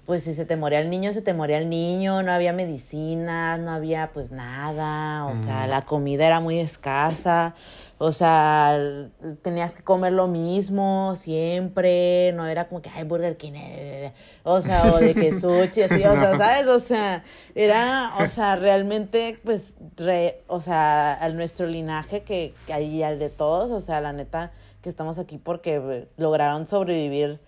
[SPEAKER 3] pues si se te moría el niño, se te moría el niño, no había medicinas, no había pues nada, o sea, la comida era muy escasa, o sea, tenías que comer lo mismo siempre, no era como que, ay, Burger King, eh, o sea, o de que sushi, así, o sea. ¿sabes? O sea, era, o sea, realmente, pues, re- o sea, al nuestro linaje que, que hay al de todos, o sea, la neta, que estamos aquí porque eh, lograron sobrevivir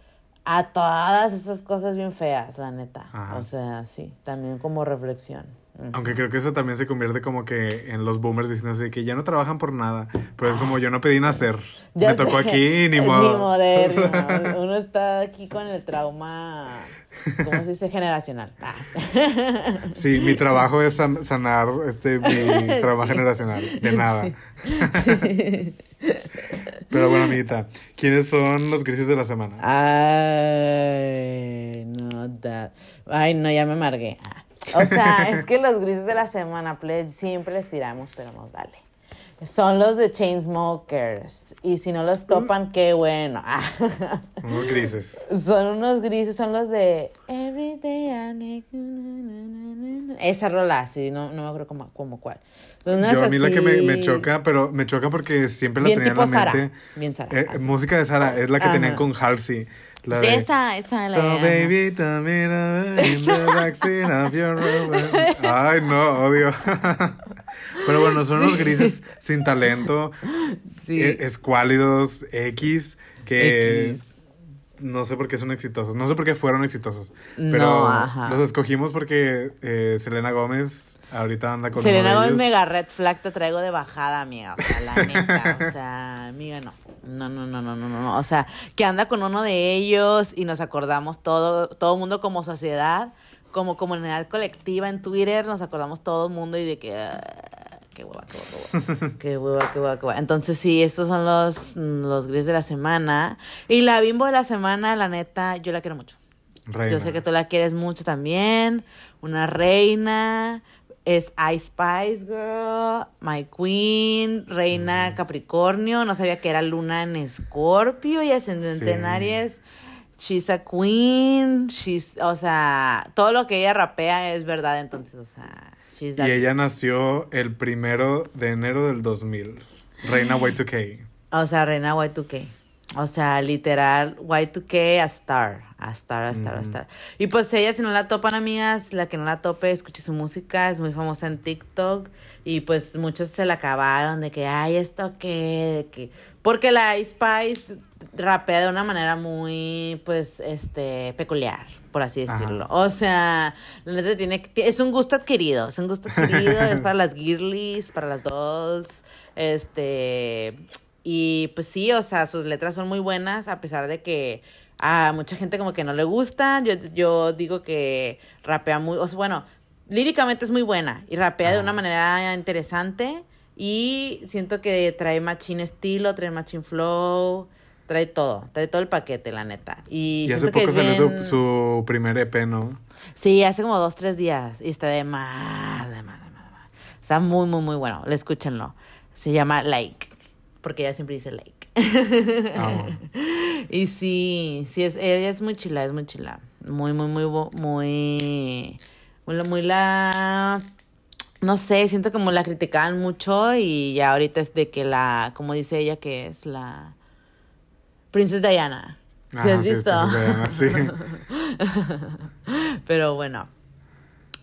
[SPEAKER 3] a todas esas cosas bien feas, la neta.
[SPEAKER 2] Ajá.
[SPEAKER 3] O sea, sí, también como reflexión.
[SPEAKER 2] Aunque creo que eso también se convierte como que en los boomers diciendo así que ya no trabajan por nada. Pero es como yo no pedí nacer.
[SPEAKER 3] Ya
[SPEAKER 2] Me tocó
[SPEAKER 3] sé.
[SPEAKER 2] aquí, ni
[SPEAKER 3] Ni
[SPEAKER 2] modo.
[SPEAKER 3] moderno. Uno está aquí con el trauma, ¿cómo se dice? Generacional. Ah.
[SPEAKER 2] Sí, mi trabajo es san- sanar este mi trauma
[SPEAKER 3] Sí.
[SPEAKER 2] generacional. De nada. Pero bueno, amiguita, ¿quiénes son los grises de la semana?
[SPEAKER 3] Ay, no, that. Ay, no, ya me amargué. Ah. O sea, es que los grises de la semana, siempre les tiramos, pero no vale. Son los de Chainsmokers. Y si no los topan, qué bueno. Ah.
[SPEAKER 2] Unos grises.
[SPEAKER 3] Son unos grises, son los de Every day I make. Esa rola, sí, no, no me acuerdo como, como cuál. Unas
[SPEAKER 2] Yo a mí la que me, me
[SPEAKER 3] así-
[SPEAKER 2] choca, pero me choca porque siempre la
[SPEAKER 3] Bien
[SPEAKER 2] tenía en la
[SPEAKER 3] Sara.
[SPEAKER 2] mente.
[SPEAKER 3] Bien Sara,
[SPEAKER 2] Eh,
[SPEAKER 3] así.
[SPEAKER 2] música de Sara, es la que
[SPEAKER 3] Ajá.
[SPEAKER 2] tenían con Halsey. La
[SPEAKER 3] Sí,
[SPEAKER 2] de,
[SPEAKER 3] esa, esa.
[SPEAKER 2] So
[SPEAKER 3] la de-
[SPEAKER 2] baby, in the backseat of your. Ay, no, odio. Pero bueno, son unos grises sin talento,
[SPEAKER 3] Sí.
[SPEAKER 2] eh, escuálidos, X, que
[SPEAKER 3] X.
[SPEAKER 2] no sé por qué son exitosos. No sé por qué fueron exitosos.
[SPEAKER 3] No,
[SPEAKER 2] Pero
[SPEAKER 3] ajá.
[SPEAKER 2] los escogimos porque eh, Selena Gómez ahorita anda con
[SPEAKER 3] Selena Gómez mega red flag te traigo de bajada, amiga. O sea, la neta. O sea, amiga, no. No, no, no, no, no, no, no. O sea, que anda con uno de ellos y nos acordamos todo, todo mundo como sociedad, como comunidad colectiva en Twitter, nos acordamos todo el mundo y de que. Qué hueva, qué hueva, qué hueva, qué hueva, qué hueva. Entonces, sí, estos son los, los gris de la semana. Y la bimbo de la semana, la neta, yo la quiero mucho.
[SPEAKER 2] Reina.
[SPEAKER 3] Yo sé que tú la quieres mucho también. Una reina. Es Ice Spice Girl. My Queen. Reina Capricornio. No sabía que era luna en Escorpio y ascendente en. Aries. She's a queen. She's, o sea, todo lo que ella rapea es verdad. Entonces, o sea, she's
[SPEAKER 2] Y ella
[SPEAKER 3] bitch.
[SPEAKER 2] nació el primero de enero del 2000. Reina Y2K.
[SPEAKER 3] O sea, Reina Y2K. O sea, literal, Y2K a Star. A Star, a Star, a Star. Y pues ella, si no la topan, amigas, la que no la tope, escuche su música. Es muy famosa en TikTok. Y pues muchos se la acabaron de que, ay, esto qué, de que. Porque la Ice Spice rapea de una manera muy, pues, este, peculiar, por así
[SPEAKER 2] Ajá.
[SPEAKER 3] decirlo. O sea, la neta tiene es un gusto adquirido, es un gusto adquirido, es para las girlies, para las dolls, este, y pues sí, o sea, sus letras son muy buenas, a pesar de que a mucha gente como que no le gusta, yo, yo digo que rapea muy, o sea, bueno, líricamente es muy buena y rapea de una manera interesante y siento que trae machín estilo, trae machín flow, Trae todo, trae todo el paquete, la neta. Y,
[SPEAKER 2] Y hace
[SPEAKER 3] que
[SPEAKER 2] poco salió
[SPEAKER 3] bien-
[SPEAKER 2] su, su primer EP, ¿no?
[SPEAKER 3] Sí, hace como dos, tres días. Y está de más, de más, de más, de más. Está muy, muy, muy bueno. Escúchenlo. Se llama Like. Porque ella siempre dice like.
[SPEAKER 2] Amo.
[SPEAKER 3] Y sí, sí, es, ella es muy chila, es muy chila. Muy, muy, muy, muy, muy, muy la, no sé, siento como la criticaban mucho y ya ahorita es de que la, como dice ella, que es la Princess Diana. ¿Sí
[SPEAKER 2] Ajá,
[SPEAKER 3] has visto?
[SPEAKER 2] Diana, sí.
[SPEAKER 3] Pero bueno,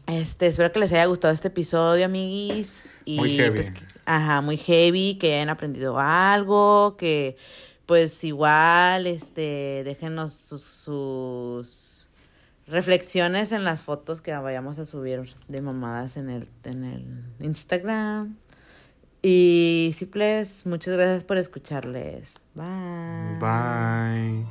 [SPEAKER 3] este, espero que les haya gustado este episodio, amiguis. Y
[SPEAKER 2] Muy heavy.
[SPEAKER 3] pues, ajá, muy heavy, que hayan aprendido algo, que pues igual, este, déjenos sus, sus reflexiones en las fotos que vayamos a subir de mamadas en el, en el Instagram. Y simples, muchas gracias por escucharles. Bye.
[SPEAKER 2] Bye.